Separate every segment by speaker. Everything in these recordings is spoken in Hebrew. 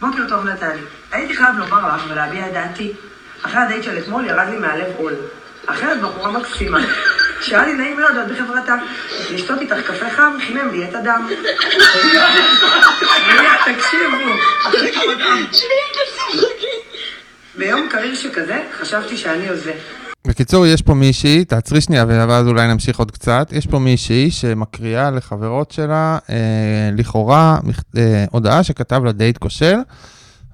Speaker 1: בוקר טוב נטלי. הייתי חייב לומר לך ולהביע את דעתי. אחרי הדייט של אתמול ירד לי מהלב עול. אחרת בחורה מקסימה. שהיה לי נעים מאוד להיות בחברתה. לשתות איתך קפה חם חימם לי את הדם. תקשיבו. ביום קריר שכזה, חשבתי שאני הוזה.
Speaker 2: בקיצור, יש פה מישהי, תעצרי שנייה ואז אולי נמשיך עוד קצת. יש פה מישהי שמקריאה לחברות שלה, אה, לכאורה, אה, הודעה שכתב לה דייט כושל,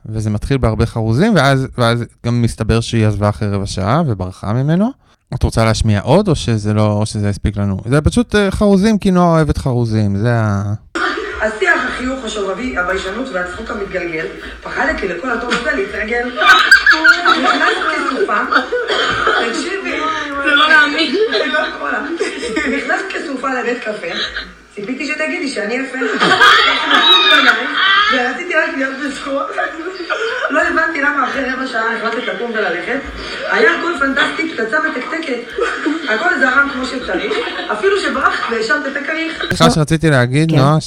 Speaker 2: וזה מתחיל בהרבה חרוזים, ואז, ואז גם מסתבר שהיא עזבה אחרי רבע שעה וברחה ממנו. את רוצה להשמיע עוד, או שזה לא, או שזה יספיק לנו? זה פשוט אה, חרוזים, כי נועה אוהבת חרוזים, זה ה...
Speaker 1: השובבי, הביישנות והצחוק המתגלגל, פחדתי לכל הטוב הזה להתרגל. נכנס כסופה, תקשיבי,
Speaker 3: זה לא להאמין.
Speaker 1: לא. נכנס כסופה לבית קפה, ציפיתי שתגידי שאני יפה. ורציתי רק להיות בזכות. לא הבנתי למה אחרי רבע שעה החלטת לקום וללכת. היה הכל פנטסטי, פצצה מתקתקת. הכל זרם כמו שצריך, אפילו שברחת והשארת את הכריך.
Speaker 2: סליחה שרציתי להגיד,
Speaker 4: כן.
Speaker 2: נועה,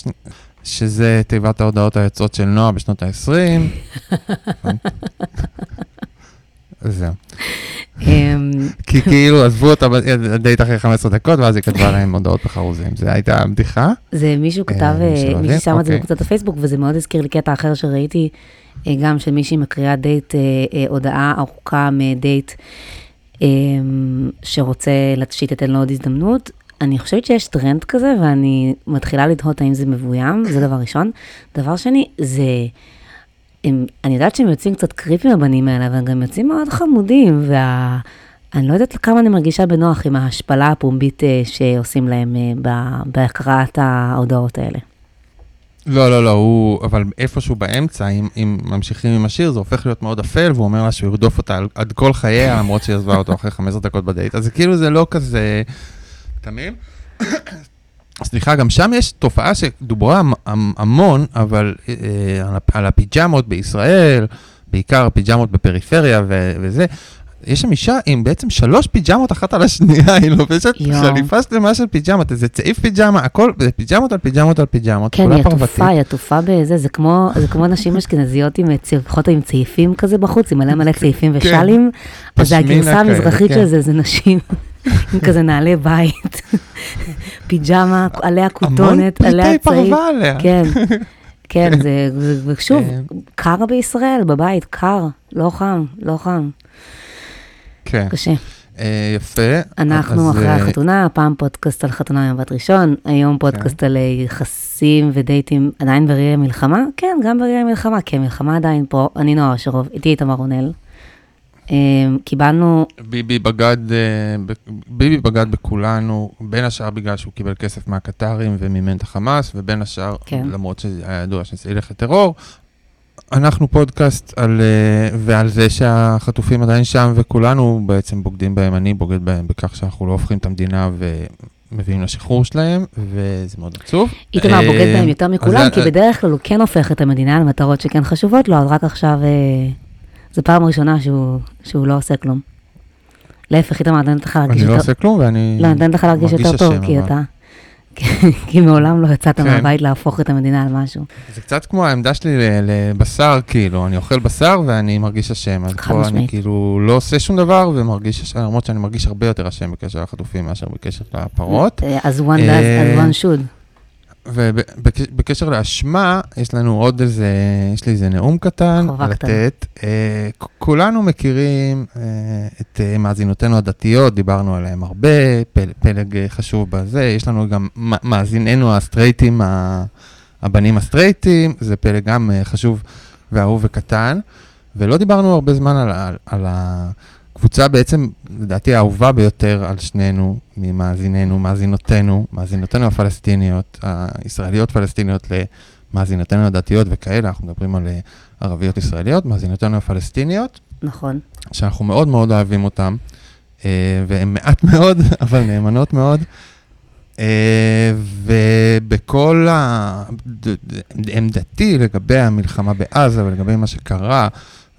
Speaker 2: שזה תיבת ההודעות היוצאות של נועה בשנות ה-20. זהו.
Speaker 4: אמ,
Speaker 2: כי כאילו עזבו אותה בדייט אחרי 15 דקות, ואז היא כתבה להם הודעות בחרוזים. זו הייתה בדיחה.
Speaker 4: זה מישהו כתב,
Speaker 2: אה,
Speaker 4: אה,
Speaker 2: של
Speaker 4: מישהי
Speaker 2: אביב?
Speaker 4: שם את זה
Speaker 2: אוקיי.
Speaker 4: בקבוצת הפייסבוק, וזה מאוד הזכיר לי קטע אחר שראיתי, אה, גם של מישהי מקריאה דייט, אה, אה, הודעה ארוכה מדייט אה, שרוצה שתיתן לו עוד הזדמנות. אני חושבת שיש טרנד כזה, ואני מתחילה לתהות האם זה מבוים, זה דבר ראשון. דבר שני, זה... הם, אני יודעת שהם יוצאים קצת קריפים הבנים האלה, אבל הם גם יוצאים מאוד חמודים, וה... אני לא יודעת כמה אני מרגישה בנוח עם ההשפלה הפומבית אה, שעושים להם אה, בהקראת ההודעות האלה.
Speaker 2: לא, לא, לא, הוא, אבל איפשהו באמצע, אם, אם ממשיכים עם השיר, זה הופך להיות מאוד אפל, והוא אומר לה שהוא ירדוף אותה עד כל חייה, למרות שהיא עזבה אותו אחרי 15 דקות בדייט. אז כאילו זה לא כזה... תמים? סליחה, גם שם יש תופעה שדוברה המ- המ- המון, אבל אה, הפ- על הפיג'מות בישראל, בעיקר הפיג'מות בפריפריה וזה. יש שם אישה עם בעצם שלוש פיג'מות אחת על השנייה, היא לובשת. חליפה שלמה של פיג'מות, איזה צעיף פיג'מה, הכל, זה פיג'מות על פיג'מות על פיג'מות,
Speaker 4: כן, היא. עטופה, היא עטופה בזה, זה כמו, זה כמו נשים אשכנזיות עם צווחות עם צעיפים כזה בחוץ, עם מלא מלא צעיפים
Speaker 2: כן.
Speaker 4: ושלים, אז זה הגרסה המזרחית
Speaker 2: כן.
Speaker 4: של זה, זה נשים עם כזה נעלי בית, פיג'מה, עליה כותונת,
Speaker 2: המון
Speaker 4: עליה צעיף.
Speaker 2: פרווה עליה.
Speaker 4: כן, כן, זה, ושוב,
Speaker 2: כן.
Speaker 4: קר בישראל, בבית, קר, לא חם, לא חם,
Speaker 2: כן,
Speaker 4: קשה.
Speaker 2: אה, יפה.
Speaker 4: אנחנו
Speaker 2: אז,
Speaker 4: אחרי
Speaker 2: אה,
Speaker 4: החתונה, פעם פודקאסט על חתונה עם בת ראשון, היום פודקאסט על אה, יחסים ודייטים עדיין בראי המלחמה? כן, גם בראי המלחמה, כי המלחמה עדיין פה. אני נועה אשרוב, איתי איתמר רונל. אה, קיבלנו,
Speaker 2: ביבי בגד, ביבי בגד בכולנו, בין השאר בגלל שהוא קיבל כסף מהקטרים ומימן את החמאס, ובין השאר,
Speaker 4: כן.
Speaker 2: למרות שהיה ידוע שזה ילך לטרור. אנחנו פודקאסט על, אה, ועל זה שהחטופים עדיין שם, וכולנו בעצם בוגדים בהם, אני בוגד בהם בכך שאנחנו לא הופכים את המדינה ומביאים לשחרור שלהם, וזה מאוד עצוב.
Speaker 4: איתמר
Speaker 2: אה,
Speaker 4: בוגד בהם יותר מכולם, כי בדרך כלל הוא כן הופך את המדינה למטרות שכן חשובות לו, אז רק עכשיו, אה, זו פעם ראשונה שהוא שהוא לא עושה כלום. להפך, איתמר, אני נותנת לך להרגיש
Speaker 2: אני לא. עושה כלום, ואני
Speaker 4: לא, אני נותנת לך להרגיש יותר טוב, כי. אתה... כי מעולם לא יצאת
Speaker 2: כן.
Speaker 4: מהבית להפוך את המדינה על משהו.
Speaker 2: זה קצת כמו העמדה שלי לבשר, כאילו, אני אוכל בשר ואני מרגיש אשם. אז
Speaker 4: חד
Speaker 2: פה אני
Speaker 4: משמעית.
Speaker 2: כאילו לא עושה שום דבר ומרגיש אשם, למרות שאני מרגיש הרבה יותר אשם בקשר לחטופים מאשר בקשר לפרות.
Speaker 4: אה, אז one does,
Speaker 2: אה,
Speaker 4: as one should.
Speaker 2: ובקשר לאשמה, יש לנו עוד איזה, יש לי איזה נאום קטן. לתת. אה, כולנו מכירים אה, את אה, מאזינותינו הדתיות, דיברנו עליהם הרבה, פל, פלג אה, חשוב בזה, יש לנו גם מאזיננו הסטרייטים, הבנים הסטרייטים, זה פלג גם אה, חשוב ואהוב וקטן, ולא דיברנו הרבה זמן על, על, על הקבוצה בעצם, לדעתי האהובה ביותר על שנינו, ממאזיננו, מאזינותינו, מאזינותינו הפלסטיניות, הישראליות פלסטיניות למאזינותינו הדתיות וכאלה, אנחנו מדברים על אה, ערביות ישראליות, מאזינותינו הפלסטיניות,
Speaker 4: נכון.
Speaker 2: שאנחנו מאוד מאוד אוהבים אותן, אה, והן מעט מאוד, אבל נאמנות מאוד. אה, ובכל עמדתי לגבי המלחמה בעזה ולגבי מה שקרה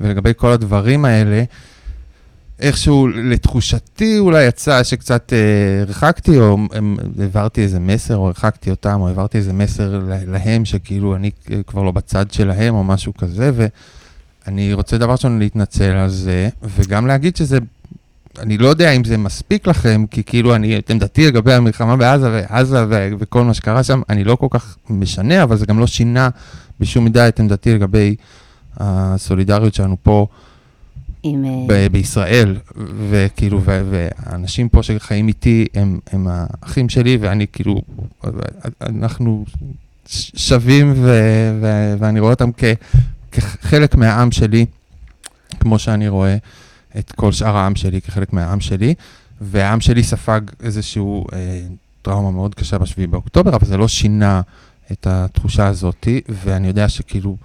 Speaker 2: ולגבי כל הדברים האלה, איכשהו, לתחושתי אולי יצא שקצת אה, הרחקתי, או הם, העברתי איזה מסר, או הרחקתי אותם, או העברתי איזה מסר להם, שכאילו אני כבר לא בצד שלהם, או משהו כזה, ואני רוצה דבר ראשון להתנצל על זה, וגם להגיד שזה אני לא יודע אם זה מספיק לכם, כי כאילו אני, את עמדתי לגבי המלחמה בעזה ועזה ו- וכל מה שקרה שם, אני לא כל כך משנה, אבל זה גם לא שינה בשום מידה את עמדתי לגבי הסולידריות שלנו פה עם... אה, ב- בישראל, וכאילו, והאנשים פה שחיים איתי הם, הם האחים שלי, ואני כאילו, אנחנו שווים, ו- ו- ואני רואה אותם כ- כחלק מהעם שלי, כמו שאני רואה. את כל שאר העם שלי כחלק מהעם שלי, והעם שלי ספג איזשהו אה, טראומה מאוד קשה ב-7 באוקטובר, אבל זה לא שינה את התחושה הזאת, ואני יודע שכאילו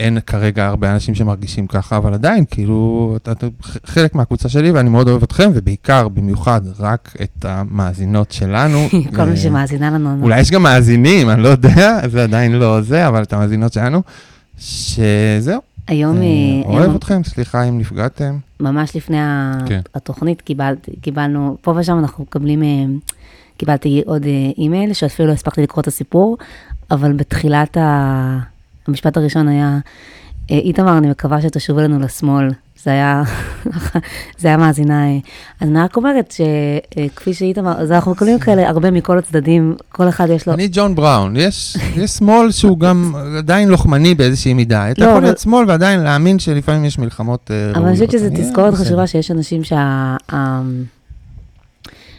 Speaker 2: אין כרגע הרבה אנשים שמרגישים ככה, אבל עדיין, כאילו, אתה, אתה חלק מהקבוצה שלי, ואני מאוד אוהב אתכם, ובעיקר, במיוחד, רק את המאזינות שלנו.
Speaker 4: כל מי שמאזינה לנו.
Speaker 2: אולי יש גם מאזינים, אני לא יודע, זה עדיין לא זה, אבל את המאזינות שלנו, שזהו.
Speaker 4: היום... אה,
Speaker 2: אה, אוהב אתכם, סליחה אם נפגעתם.
Speaker 4: ממש לפני כן. התוכנית קיבלת, קיבלנו, פה ושם אנחנו מקבלים, אה, קיבלתי עוד אימייל, שאפילו לא הספקתי לקרוא את הסיפור, אבל בתחילת המשפט הראשון היה, איתמר, אני מקווה שתשוב אלינו לשמאל. זה היה, זה היה מאזינה. אז אני רק אומרת שכפי שאיתמר, אז אנחנו מקבלים כאלה הרבה מכל הצדדים, כל אחד יש לו...
Speaker 2: אני ג'ון בראון, יש, יש שמאל שהוא גם עדיין לוחמני באיזושהי מידה. אתה לא, יכול להיות שמאל ועדיין להאמין שלפעמים יש מלחמות
Speaker 4: ראויות. אבל אני חושבת שזו תזכורת חשובה שיש אנשים שה...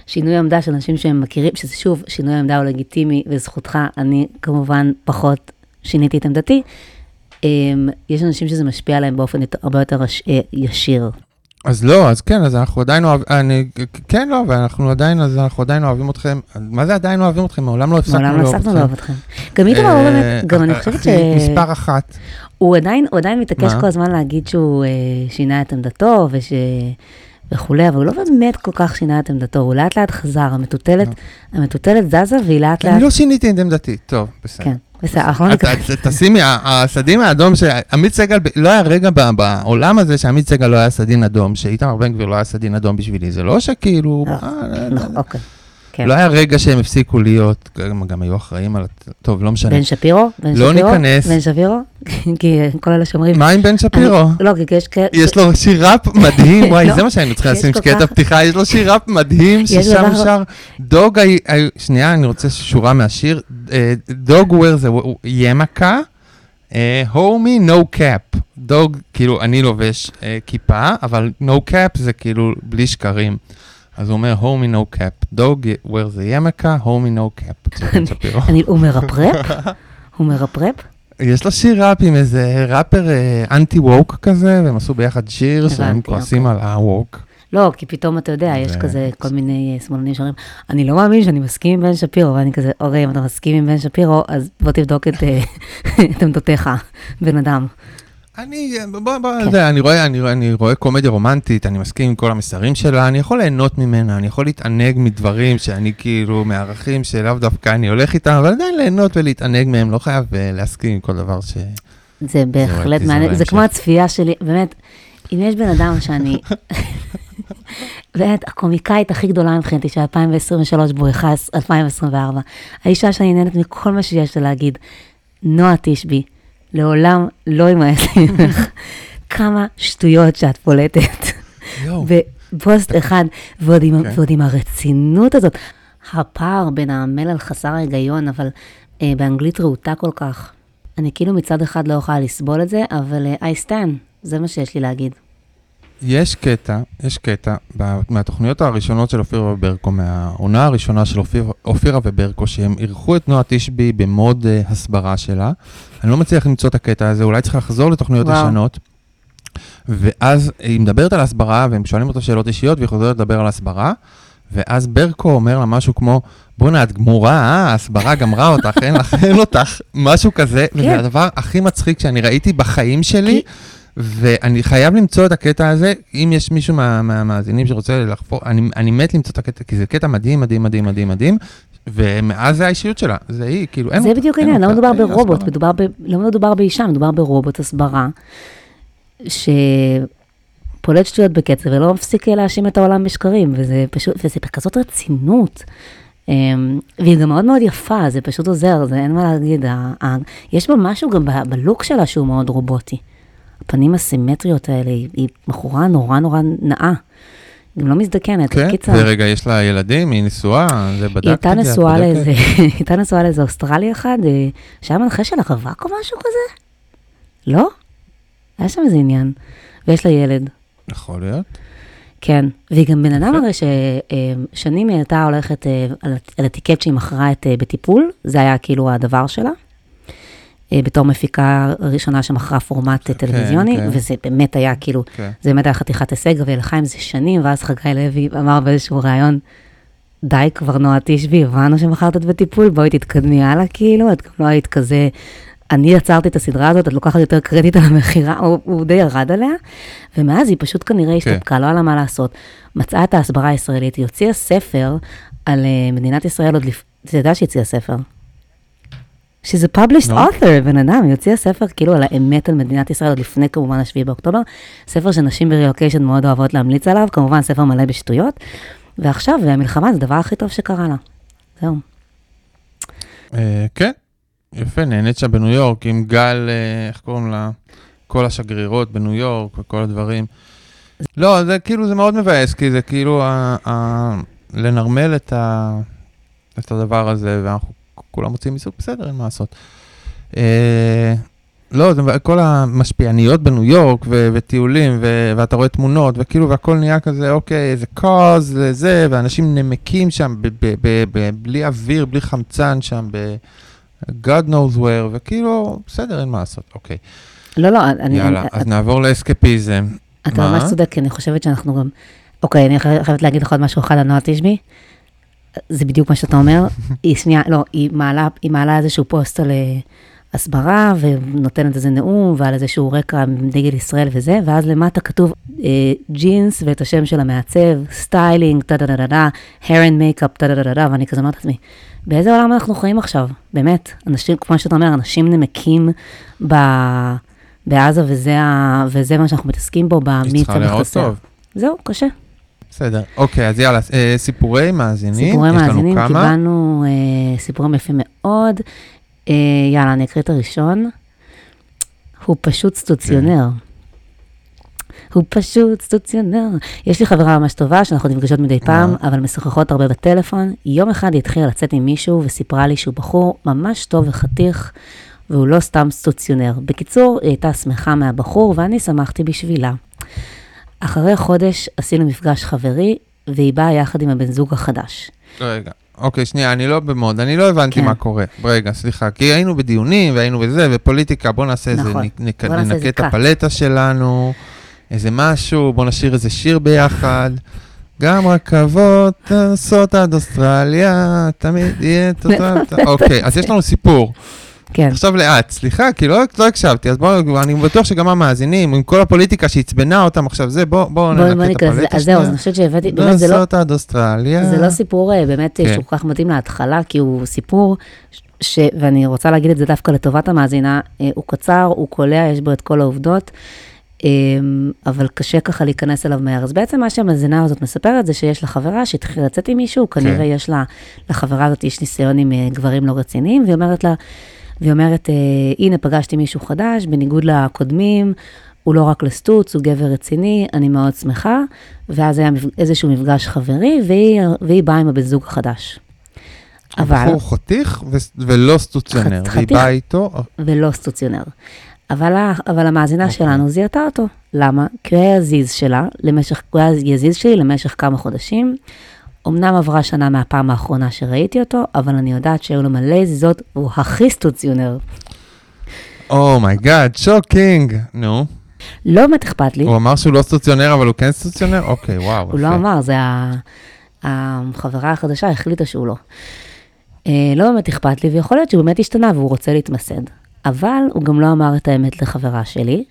Speaker 4: שינוי עמדה של אנשים שהם מכירים, שזה שוב, שינוי עמדה הוא לגיטימי וזכותך, אני כמובן פחות שיניתי את עמדתי. אמ, יש אנשים שזה משפיע עליהם באופן הרבה יותר אה, ישיר.
Speaker 2: אז לא, אז כן, אז אנחנו עדיין אוהבים, אני, כן, לא, ואנחנו עדיין, אז אנחנו עדיין אוהבים אתכם. מה זה עדיין אוהבים אתכם? מעולם לא הפסקנו לאהוב אתכם. מעולם לא הפסקנו לאהוב אתכם.
Speaker 4: גם איתמר לא באמת, גם אני חושבת ש...
Speaker 2: מספר אחת.
Speaker 4: הוא עדיין, הוא עדיין מתעקש כל הזמן להגיד שהוא אה, שינה את עמדתו, וש... וכולי, אבל הוא לא באמת כל כך שינה את עמדתו, הוא לאט לאט חזר, המטוטלת, לא. המטוטלת זזה והיא לאט לאט...
Speaker 2: אני לא שיניתי את עמדתי, טוב, בסדר. כן.
Speaker 4: בסדר, אנחנו לא נקרא.
Speaker 2: תשימי, הסדין האדום, שעמית סגל, לא היה רגע בעולם הזה שעמית סגל לא היה סדין אדום, שאיתמר בן גביר לא היה סדין אדום בשבילי, זה לא שכאילו... אה,
Speaker 4: אה, נכון, אוקיי.
Speaker 2: כן. לא היה רגע שהם הפסיקו להיות, גם, גם היו אחראים על... טוב, לא משנה.
Speaker 4: בן שפירו?
Speaker 2: בן לא שפירו? ניכנס.
Speaker 4: בן שפירו? כי כל אלה שאומרים...
Speaker 2: מה עם בן שפירו? אני,
Speaker 4: לא, כי יש כאלה...
Speaker 2: יש לו שיר ראפ מדהים, וואי, לא, זה מה שהיינו צריכים לשים שקט הפתיחה, יש לו שיר ראפ מדהים, ששם הוא שר... דוג, שנייה, אני רוצה שורה מהשיר. דוג וויר זה yarmulke, homie no cap. dawg, כאילו, אני לובש אה, כיפה, אבל no cap זה כאילו בלי שקרים. אז הוא אומר, homie no cap, dawg wear the yarmulke, homie no cap.
Speaker 4: הוא מרפרפ? הוא מרפרפ?
Speaker 2: יש לו שיר ראפ עם איזה ראפר anti woke כזה, והם עשו ביחד שיר שהם כועסים אוקיי. על ה woke.
Speaker 4: לא, כי פתאום אתה יודע, יש כזה כל מיני אה, שמאלנים שאומרים, אני לא מאמין שאני מסכים עם בן שפירו, ואני כזה, אוקיי, אם אתה מסכים עם בן שפירו, אז בוא תבדוק את אה, עמדותיך, בן אדם.
Speaker 2: אני, בוא, בוא, כן. זה, אני רואה, אני, אני רואה קומדיה רומנטית, אני מסכים עם כל המסרים שלה, אני יכול ליהנות ממנה, אני יכול להתענג מדברים שאני כאילו, מערכים שלאו דווקא אני הולך איתם, אבל עדיין ליהנות ולהתענג מהם, לא חייב uh, להסכים עם כל דבר ש...
Speaker 4: זה בהחלט מעניין, זה כמו הצפייה שלי, באמת, אם יש בן אדם שאני, באמת, הקומיקאית הכי גדולה מבחינתי של 2023 בואכה 2024, האישה שאני נהנית מכל מה שיש לה להגיד, נועה תשבי. לעולם לא ימאס ממך. כמה שטויות שאת פולטת. בפוסט אחד, ועוד עם, כן. ועוד עם הרצינות הזאת. הפער בין המלל חסר ההיגיון, אבל אה, באנגלית רהוטה כל כך. אני כאילו מצד אחד לא יכולה לסבול את זה, אבל אה, I stand, זה מה שיש לי להגיד.
Speaker 2: יש קטע, יש קטע, מהתוכניות הראשונות של אופירה וברקו, מהעונה הראשונה של אופיר, אופירה וברקו, שהם אירחו את נועה תשבי במוד uh, הסברה שלה. אני לא מצליח למצוא את הקטע הזה, אולי צריך לחזור לתוכניות ישנות. ואז היא מדברת על הסברה, והם שואלים אותה שאלות אישיות, והיא חוזרת לדבר על הסברה. ואז ברקו אומר לה משהו כמו, בואנה, את גמורה, אה? ההסברה גמרה אותך, אין לך, אין אותך, משהו כזה. כן. וזה הדבר הכי מצחיק שאני ראיתי בחיים שלי. כי... ואני חייב למצוא את הקטע הזה, אם יש מישהו מהמאזינים מה, שרוצה לחפור, אני, אני מת למצוא את הקטע, כי זה קטע מדהים, מדהים, מדהים, מדהים, מדהים, ומאז זה האישיות שלה, זה היא, כאילו, אין...
Speaker 4: זה בדיוק העניין, לא מדובר ברובוט, מדובר ב, לא מדובר באישה, מדובר ברובוט הסברה, ש... פולט שטויות בקצב ולא מפסיק להאשים את העולם בשקרים, וזה פשוט, וזה בכזאת רצינות. אמ, והיא גם מאוד מאוד יפה, זה פשוט עוזר, זה אין מה להגיד. יש בה משהו גם בלוק שלה שהוא מאוד רובוטי. הפנים הסימטריות האלה, היא, בחורה נורא נורא נאה. גם לא מזדקנת,
Speaker 2: כן, קיצר. ורגע, יש לה ילדים, היא נשואה, זה בדקת
Speaker 4: היא הייתה נשואה לאיזה, היא הייתה נשואה לאיזה אוסטרלי אחד, אה, שהיה מנחה שלה רווק או משהו כזה? לא? היה שם איזה עניין. ויש לה ילד.
Speaker 2: יכול להיות.
Speaker 4: כן, והיא גם בן אדם הרי ששנים היא הייתה הולכת אה, על הטיקט שהיא מכרה את אה, בטיפול, זה היה כאילו הדבר שלה. אה, בתור מפיקה ראשונה שמכרה פורמט כן, טלוויזיוני, כן. וזה באמת היה כאילו, כן. זה באמת היה חתיכת הישג, לך עם זה שנים, ואז חגי לוי אמר באיזשהו ראיון, די כבר נועה תשבי, הבנו שמכרת את בטיפול, בואי תתקדמי הלאה כאילו, את גם לא היית כזה אני יצרתי את הסדרה הזאת, את לוקחת יותר קרדיט על המכירה, הוא, הוא די ירד עליה, ומאז היא פשוט כנראה כן. השתפקה, לא היה לה מה לעשות. מצאה את ההסברה הישראלית, היא הוציאה ספר על uh, מדינת ישראל עוד לפני, אתה יודע שהיא הוציאה ספר. She's a published no. author, בן אדם, היא הוציאה ספר כאילו על האמת על מדינת ישראל, עוד לפני כמובן השביעי באוקטובר, ספר שנשים ברילוקיישן מאוד אוהבות להמליץ עליו, כמובן ספר מלא בשטויות, ועכשיו, המלחמה זה הדבר הכי טוב שקרה לה. זהו.
Speaker 2: Uh, כן, יפה, נהנית שם בניו יורק עם גל, אה, איך קוראים לה? כל השגרירות בניו יורק וכל הדברים. לא, זה כאילו, זה מאוד מבאס, כי זה כאילו לנרמל את הדבר הזה, ואנחנו כולם מוצאים מסוג, בסדר, אין מה לעשות. אה, לא, זה כל המשפיעניות בניו יורק, ו- וטיולים, ו- ואתה רואה תמונות, וכאילו, והכל נהיה כזה, אוקיי, איזה קוז, זה, ואנשים נמקים שם, ב- ב- ב- ב- בלי אוויר, בלי חמצן שם, ב- God knows where, וכאילו, בסדר, אין מה לעשות, אוקיי.
Speaker 4: לא, לא, אני...
Speaker 2: יאללה,
Speaker 4: אני,
Speaker 2: אז את, נעבור לאסקפיזם.
Speaker 4: אתה ממש צודק, כי אני חושבת שאנחנו גם... אוקיי, אני חייבת להגיד לך עוד משהו אחד על נועה תשבי. זה בדיוק מה שאתה אומר. היא שנייה, לא, היא מעלה, היא מעלה איזשהו פוסט על אה, הסברה, ונותנת איזה נאום, ועל איזשהו רקע דגל ישראל וזה, ואז למטה כתוב אה, ג'ינס ואת השם של המעצב, סטיילינג, טה דה דה דה דה, hair and makeup, טה דה דה דה דה, ואני כזה אומרת לעצמי, באיזה עולם אנחנו חיים עכשיו? באמת, אנשים, כמו שאתה אומר, אנשים נמקים ב... בעזה, וזה, ה... וזה מה שאנחנו מתעסקים בו במיץ המחסר. זהו, קשה.
Speaker 2: בסדר, אוקיי, אז יאללה, אה, סיפורי מאזינים,
Speaker 4: סיפורי מאזינים? קיבלנו אה, סיפורים יפים מאוד. אה, יאללה, אני אקריא את הראשון. הוא פשוט סטוציונר. כן. הוא פשוט סטוציונר. יש לי חברה ממש טובה, שאנחנו נפגשות מדי פעם, אבל משוחחות הרבה בטלפון. יום אחד היא התחילה לצאת עם מישהו וסיפרה לי שהוא בחור ממש טוב וחתיך, והוא לא סתם סטוציונר. בקיצור, היא הייתה שמחה מהבחור, ואני שמחתי בשבילה. אחרי חודש עשינו מפגש חברי, והיא באה יחד עם הבן זוג החדש.
Speaker 2: רגע, אוקיי, שנייה, אני לא במוד, אני לא הבנתי כן. מה קורה. רגע, סליחה, כי היינו בדיונים והיינו בזה, ופוליטיקה, בוא נעשה נכון. איזה, נק, בוא נעשה נקה את הפלטה שלנו. איזה משהו, בוא נשאיר איזה שיר ביחד. גם רכבות טסות עד אוסטרליה, תמיד יהיה. אוקיי, אז יש לנו סיפור.
Speaker 4: כן.
Speaker 2: עכשיו לאט, סליחה, כי לא, לא הקשבתי, אז בואו, אני בטוח שגם המאזינים, עם כל הפוליטיקה שעצבנה אותם עכשיו, זה, בואו בוא ננקה את הפלטה
Speaker 4: אז זהו, אז אני חושבת שהבאתי, באמת זה לא...
Speaker 2: טסות עד אוסטרליה.
Speaker 4: זה לא סיפור אה, באמת כן. שהוא כל כך מתאים להתחלה, כי הוא סיפור ש... ואני רוצה להגיד את זה דווקא לטובת המאזינה, אה, הוא קצר, הוא קולע, יש בו את כל העובדות. אמ, אבל קשה ככה להיכנס אליו מהר. אז בעצם מה שהמאזינה הזאת מספרת זה שיש לה חברה שהתחילה לצאת עם מישהו, כן. כנראה יש לה, לחברה הזאת יש ניסיון עם אה, גברים לא רציניים, והיא אומרת לה, והיא אומרת, אה, הנה פגשתי מישהו חדש, בניגוד לקודמים, הוא לא רק לסטוץ, הוא גבר רציני, אני מאוד שמחה, ואז היה איזשהו מפגש חברי, והיא, והיא באה עם הבן זוג החדש.
Speaker 2: אבל... הבחור חתיך ולא סטוציונר, והיא באה איתו...
Speaker 4: ולא סטוציונר. אבל, אבל המאזינה okay. אוקיי. שלנו זיהתה אותו. למה? כי הוא היה זיז שלה, למשך, הוא היה יזיז שלי למשך כמה חודשים. אמנם עברה שנה מהפעם האחרונה שראיתי אותו, אבל אני יודעת שהיו לו מלא זיזות, והוא הכי סטוציונר.
Speaker 2: oh my god, shocking. נו.
Speaker 4: לא באמת אכפת לי.
Speaker 2: הוא אמר שהוא לא סטוציונר, אבל הוא כן סטוציונר? אוקיי, וואו.
Speaker 4: הוא לא אמר, זה החברה החדשה החליטה שהוא לא. אה, לא באמת אכפת לי, ויכול להיות שהוא באמת השתנה והוא רוצה להתמסד. אבל הוא גם לא אמר את האמת לחברה שלי.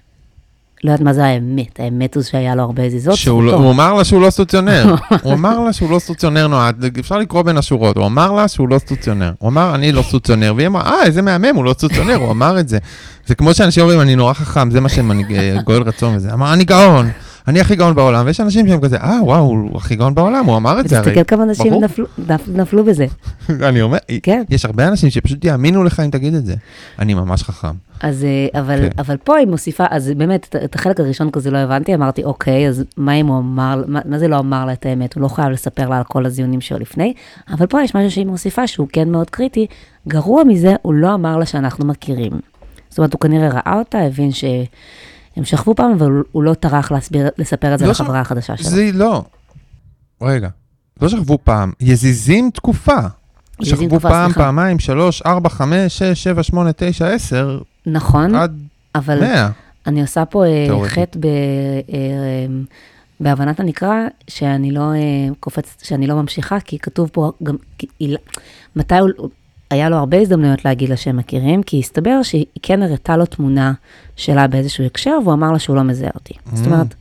Speaker 4: לא יודעת מה זה האמת, האמת הוא שהיה לו הרבה זיזות.
Speaker 2: שהוא לא, הוא אמר לה שהוא לא סטוציונר. הוא אמר לה שהוא לא סטוציונר נועד, אפשר לקרוא בין השורות, הוא אמר לה שהוא לא סטוציונר. הוא אמר, אני לא סטוציונר, והיא אמרה, אה, איזה מהמם, הוא לא סטוציונר, הוא אמר את זה. זה כמו שאנשים אומרים, אני נורא חכם, זה מה שאני גואל רצון וזה. אמר, אני גאון. אני הכי גאון בעולם, ויש אנשים שהם כזה, אה, וואו, הוא הכי גאון בעולם, הוא אמר את זה הרי.
Speaker 4: תסתכל כמה אנשים. נפלו- נפ- נפלו בזה.
Speaker 2: אני אומר,
Speaker 4: כן.
Speaker 2: יש הרבה אנשים שפשוט יאמינו לך אם תגיד את זה. אני ממש חכם.
Speaker 4: אז, אה, אבל,
Speaker 2: כן.
Speaker 4: אבל פה היא מוסיפה, אז באמת, את, החלק הראשון כזה לא הבנתי, אמרתי, אוקיי, אז מה אם הוא אמר, מה, מה זה לא אמר לה את האמת? הוא לא חייב לספר לה על כל הזיונים שלו לפני, אבל פה יש משהו שהיא מוסיפה שהוא כן מאוד קריטי, גרוע מזה, הוא לא אמר לה שאנחנו מכירים. זאת אומרת, הוא כנראה ראה אותה, הבין שהם שכבו פעם, אבל הוא- לא טרח להסביר, לספר את זה
Speaker 2: לא
Speaker 4: לחברה החדשה שלו.
Speaker 2: זה לא. רגע, לא שכבו פעם, יזיזים תקופה.
Speaker 4: יזיזים
Speaker 2: שכבו
Speaker 4: תקופה,
Speaker 2: פעם,
Speaker 4: סליחה.
Speaker 2: פעמיים, שלוש, ארבע, חמש, שש, שבע, שמונה, תשע, עשר,
Speaker 4: נכון,
Speaker 2: עד
Speaker 4: אבל...
Speaker 2: מאה.
Speaker 4: אני עושה פה אה,
Speaker 2: תיאורטית.
Speaker 4: חטא ב, אה, בהבנת הנקרא, שאני לא אה, קופצת, שאני לא ממשיכה, כי כתוב פה גם, מתי הוא, היה לו הרבה הזדמנויות להגיד לה שהם מכירים, כי הסתבר שהיא כן הראתה לו תמונה שלה באיזשהו הקשר, והוא אמר לה שהוא לא מזהה אותי. זאת אומרת,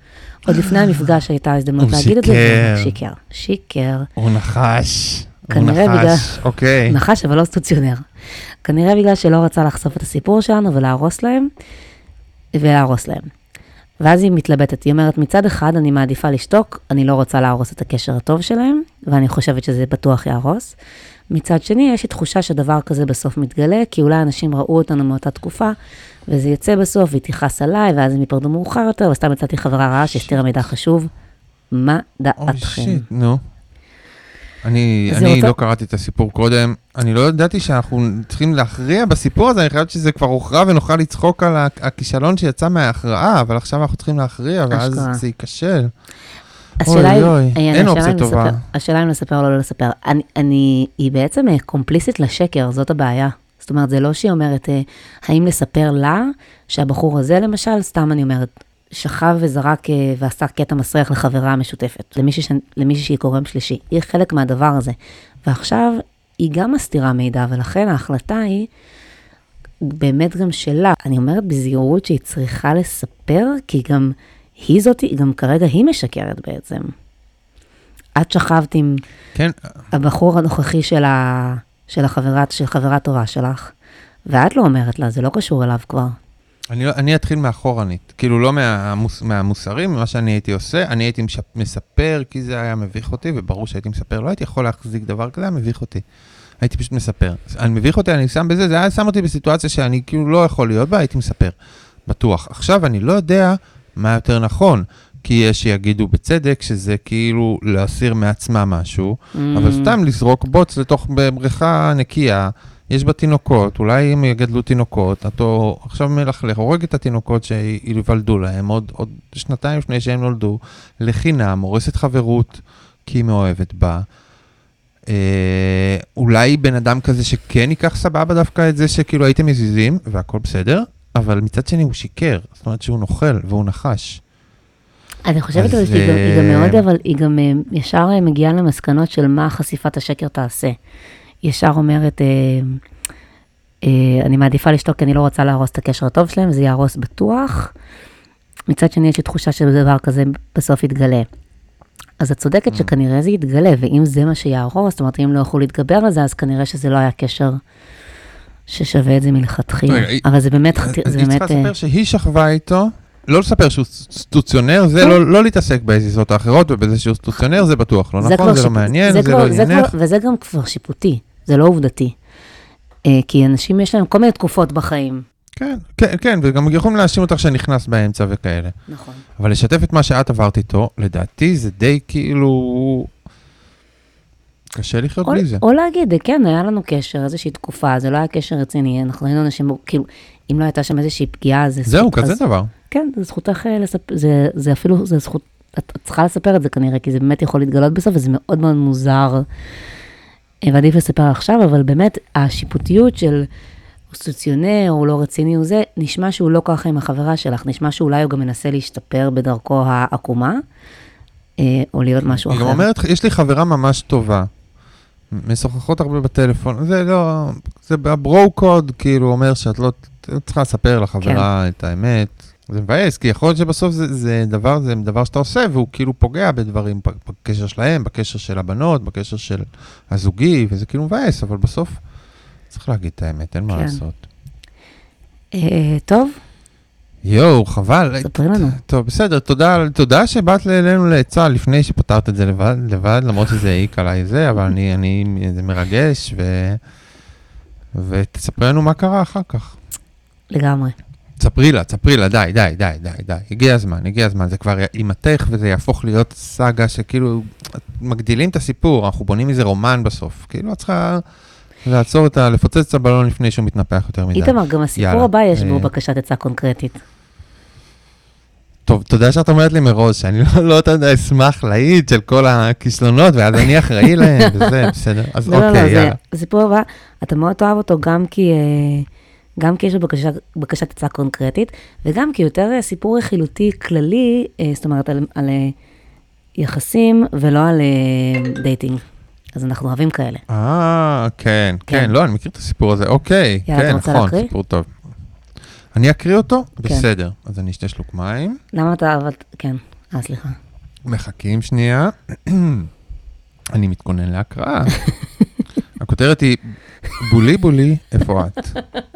Speaker 4: עוד לפני המפגש הייתה הזדמנות להגיד את זה, והוא
Speaker 2: שיקר.
Speaker 4: שיקר. שיקר.
Speaker 2: הוא נחש. הוא
Speaker 4: כנראה בגלל-
Speaker 2: נחש, אוקיי.
Speaker 4: נחש, אבל לא סטוציונר. כנראה בגלל שלא רצה לחשוף את הסיפור שלנו ולהרוס להם, ולהרוס להם. ואז היא מתלבטת, היא אומרת, מצד אחד אני מעדיפה לשתוק, אני לא רוצה להרוס את הקשר הטוב שלהם, ואני חושבת שזה בטוח יהרוס. מצד שני, יש לי תחושה שדבר כזה בסוף מתגלה, כי אולי אנשים ראו אותנו מאותה תקופה, וזה יצא בסוף, והיא תכעס עליי, ואז הם ייפרדו מאוחר יותר, וסתם מצאתי חברה רעה שהסתירה מידע חשוב. מה דעתכם?
Speaker 2: נו. אני, אני
Speaker 4: רוצה-
Speaker 2: לא קראתי את הסיפור קודם, אני לא ידעתי שאנחנו צריכים להכריע בסיפור הזה, אני חייבת שזה כבר הוכרע ונוכל לצחוק על הכישלון שיצא מההכרעה, אבל עכשיו אנחנו צריכים להכריע, ואז
Speaker 4: אשכרה.
Speaker 2: זה ייכשל.
Speaker 4: השאלה היא, אה,
Speaker 2: אין אופציה טובה.
Speaker 4: לספר- השאלה אם לספר או לא לספר. אני, אני, היא בעצם אה, קומפליסית לשקר, זאת הבעיה. זאת אומרת, זה לא שהיא אומרת, אה, האם לספר לה, שהבחור הזה למשל, סתם אני אומרת, שכב וזרק ועשה קטע מסריח לחברה המשותפת, למישהי, ש- למישהי שהיא גורם שלישי. היא חלק מהדבר הזה. ועכשיו, היא גם מסתירה מידע, ולכן ההחלטה היא באמת גם שלה. אני אומרת בזהירות שהיא צריכה לספר, כי גם היא זאתי, גם כרגע היא משקרת בעצם. את שכבת עם
Speaker 2: כן,
Speaker 4: הבחור הנוכחי של, ה... של החברה, של חברה טובה שלך, ואת לא אומרת לה, זה לא קשור אליו כבר.
Speaker 2: אני, אני אתחיל מאחורנית, כאילו לא מהמוס, מהמוסרי, ממה שאני הייתי עושה, אני הייתי משפ, מספר כי זה היה מביך אותי, וברור שהייתי מספר, לא הייתי יכול להחזיק דבר כזה, היה מביך אותי. הייתי פשוט מספר. אני מביך אותי, אני שם בזה, זה היה שם אותי בסיטואציה שאני כאילו לא יכול להיות בה, הייתי מספר. בטוח. עכשיו אני לא יודע מה יותר נכון, כי יש שיגידו בצדק שזה כאילו להסיר מעצמה משהו, אבל
Speaker 4: Mm.
Speaker 2: סתם לזרוק בוץ לתוך בריכה נקייה, יש בה תינוקות, אולי הם יגדלו תינוקות, אתה עכשיו מלכלך, הורג את התינוקות שייוולדו להם עוד, עוד שנתיים לפני שהם נולדו, לחינם, הורסת חברות, כי היא מאוהבת בה. אה, אולי בן אדם כזה שכן ייקח סבבה דווקא את זה שכאילו הייתם מזיזים, והכל בסדר, אבל מצד שני הוא שיקר, זאת אומרת שהוא נוכל והוא נחש.
Speaker 4: אני חושבת
Speaker 2: אז,
Speaker 4: אבל שהיא גם, גם
Speaker 2: אה,
Speaker 4: מאוד, אבל היא גם אה, ישר אה, מגיעה למסקנות של מה חשיפת השקר תעשה. ישר אומרת, אני מעדיפה לשתוק כי אני לא רוצה להרוס את הקשר הטוב שלהם, זה יהרוס בטוח. מצד שני, יש לי תחושה שדבר כזה בסוף יתגלה. אז את
Speaker 2: Mm.
Speaker 4: צודקת שכנראה זה יתגלה, ואם זה מה שיהרוס, זאת אומרת, אם לא יוכלו להתגבר על זה, אז כנראה שזה לא היה קשר ששווה את זה מלכתחילה. אבל זה באמת,
Speaker 2: אז
Speaker 4: זה
Speaker 2: היא. צריכה
Speaker 4: אה,
Speaker 2: לספר שהיא שכבה איתו, לא לספר שהוא סטוציונר, זה לא לא להתעסק בהזיזות האחרות ובזה שהוא סטוציונר, זה בטוח לא נכון, זה לא מעניין,
Speaker 4: זה
Speaker 2: לא עניינך.
Speaker 4: וזה גם כבר שיפוטי, זה לא עובדתי. אה, כי אנשים יש להם כל מיני תקופות בחיים.
Speaker 2: כן, כן, כן, וגם יכולים להאשים אותך שנכנס באמצע וכאלה.
Speaker 4: נכון.
Speaker 2: אבל לשתף את מה שאת עברת איתו, לדעתי זה די כאילו... קשה לחיות בלי זה.
Speaker 4: או להגיד, כן, היה לנו קשר, איזושהי תקופה, זה לא היה קשר רציני, אנחנו היינו אנשים, כאילו, אם לא הייתה שם איזושהי פגיעה, זה
Speaker 2: זהו, כזה דבר.
Speaker 4: כן, זה זכותך לספר, זה, זה אפילו, זה זכות, את, את צריכה לספר את זה כנראה, כי זה באמת יכול להתגלות בסוף, וזה מאוד מאוד מוזר. אה, ועדיף לספר עכשיו, אבל באמת, השיפוטיות של הוא סוציונר, הוא לא רציני, הוא זה, נשמע שהוא לא ככה עם החברה שלך, נשמע שאולי הוא גם מנסה להשתפר בדרכו העקומה, אה, או להיות משהו
Speaker 2: היא
Speaker 4: אחר.
Speaker 2: גם אומרת, יש לי חברה ממש טובה. משוחחות הרבה בטלפון, זה לא, זה הברו קוד, כאילו אומר שאת לא צריכה לספר לחברה
Speaker 4: כן.
Speaker 2: את האמת. זה מבאס, כי יכול להיות שבסוף זה, זה דבר, זה דבר שאתה עושה, והוא כאילו פוגע בדברים, בקשר שלהם, בקשר של הבנות, בקשר של הזוגי, וזה כאילו מבאס, אבל בסוף צריך להגיד את האמת, אין מה
Speaker 4: כן.
Speaker 2: לעשות.
Speaker 4: אה, טוב,
Speaker 2: יואו, חבל.
Speaker 4: ספרי לנו.
Speaker 2: טוב, בסדר, תודה, תודה שבאת אלינו לעצה לפני שפתרת את זה לבד, לבד למרות שזה העיק עליי זה, אבל אני, אני, זה מרגש, ו... ותספרי לנו מה קרה אחר כך.
Speaker 4: לגמרי.
Speaker 2: תספרי לה, תספרי לה, די, די, די, די, די. הגיע הזמן, הגיע הזמן, זה כבר יימתח וזה יהפוך להיות סאגה שכאילו, מגדילים את הסיפור, אנחנו בונים מזה רומן בסוף. כאילו, את צריכה לעצור את ה... לפוצץ את הבלון לפני שהוא מתנפח יותר מדי.
Speaker 4: איתמר, גם הסיפור
Speaker 2: יאללה.
Speaker 4: הבא יש בו
Speaker 2: אה,
Speaker 4: בקשת עצה קונקרטית.
Speaker 2: טוב, תודה שאת אומרת לי מראש, שאני לא, לא אשמח להעיד של כל הכישלונות, ואז אני אחראי להם, וזה, בסדר. אז
Speaker 4: לא, לא,
Speaker 2: אוקיי,
Speaker 4: לא, זה,
Speaker 2: יאללה.
Speaker 4: הסיפור הבא, אתה מאוד תאהב אותו גם כי, אה, גם כי יש לו בקשה, בקשת עצה קונקרטית, וגם כי יותר אה, סיפור רכילותי כללי, זאת אומרת, על, על יחסים ולא על דייטינג. אז אנחנו אוהבים כאלה.
Speaker 2: אה, כן,
Speaker 4: כן.
Speaker 2: כן, לא, אני מכיר את הסיפור הזה, אוקיי,
Speaker 4: יאללה,
Speaker 2: כן, נכון,
Speaker 4: להקריא?
Speaker 2: סיפור טוב. אני אקריא אותו?
Speaker 4: כן.
Speaker 2: בסדר. אז אני אשתה שלוק מים.
Speaker 4: למה אתה, אבל, כן, אה, סליחה.
Speaker 2: מחכים שנייה. אני מתכונן להקראה. הכותרת היא, בולי בולי, איפה את?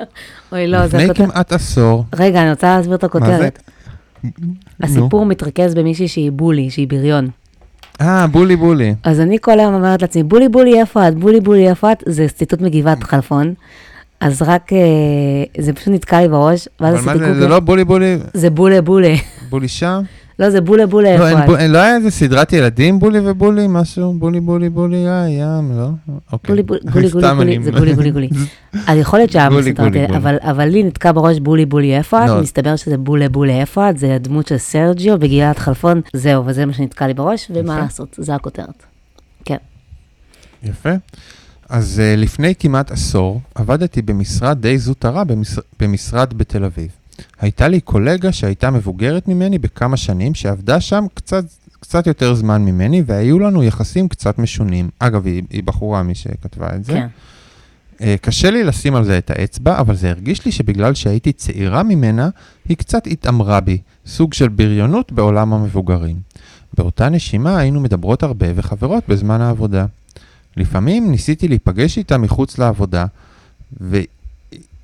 Speaker 4: אוי, לא, זה
Speaker 2: לפני
Speaker 4: הכותרת.
Speaker 2: כמעט עשור.
Speaker 4: רגע, אני רוצה להסביר את
Speaker 2: מה זה?
Speaker 4: הכותרת. הסיפור מתרכז במישהי שהיא בולי, שהיא בריון.
Speaker 2: אה, בולי בולי.
Speaker 4: אז אני כל היום אומרת לעצמי, בולי בולי איפה את? בולי בולי איפה את? זה ציטוט מגבעת חלפון. אז רק, אה, זה פשוט נתקע לי בראש, ואז
Speaker 2: אבל מה
Speaker 4: עשיתי
Speaker 2: זה, זה. לא בולי בולי,
Speaker 4: זה בולה בולה.
Speaker 2: בולי שם?
Speaker 4: לא, זה בולה בולה
Speaker 2: לא? אין- לא היה איזה סדרת ילדים בולי ובולי, משהו? בולי בולי בולי, אה, ים, לא? אוקיי.
Speaker 4: בולי בולי
Speaker 2: אני-
Speaker 4: זה גולי גולי גולי. אז יכול להיות שהיה בסדרת,
Speaker 2: גולי.
Speaker 4: אבל אבל לי נתקע בראש בולי בולי איפה
Speaker 2: לא.
Speaker 4: מסתבר שזה בולה בולה איפה את? זה הדמות של סרג'יו בגלעד חלפון. זהו, וזה מה שנתקע לי בראש, ומה. לעשות, זה הכותרת. כן.
Speaker 2: יפה. אז uh, לפני כמעט עשור עבדתי במשרד די זוטרה במשר... במשרד בתל אביב. הייתה לי קולגה שהייתה מבוגרת ממני בכמה שנים, שעבדה שם קצת, קצת יותר זמן ממני, והיו לנו יחסים קצת משונים. אגב, היא, היא בחורה, מי שכתבה את זה.
Speaker 4: כן.
Speaker 2: Uh, קשה לי לשים על זה את האצבע, אבל זה הרגיש לי שבגלל שהייתי צעירה ממנה, היא קצת התעמרה בי, סוג של בריונות בעולם המבוגרים. באותה נשימה היינו מדברות הרבה וחברות בזמן העבודה. לפעמים ניסיתי להיפגש איתה מחוץ לעבודה,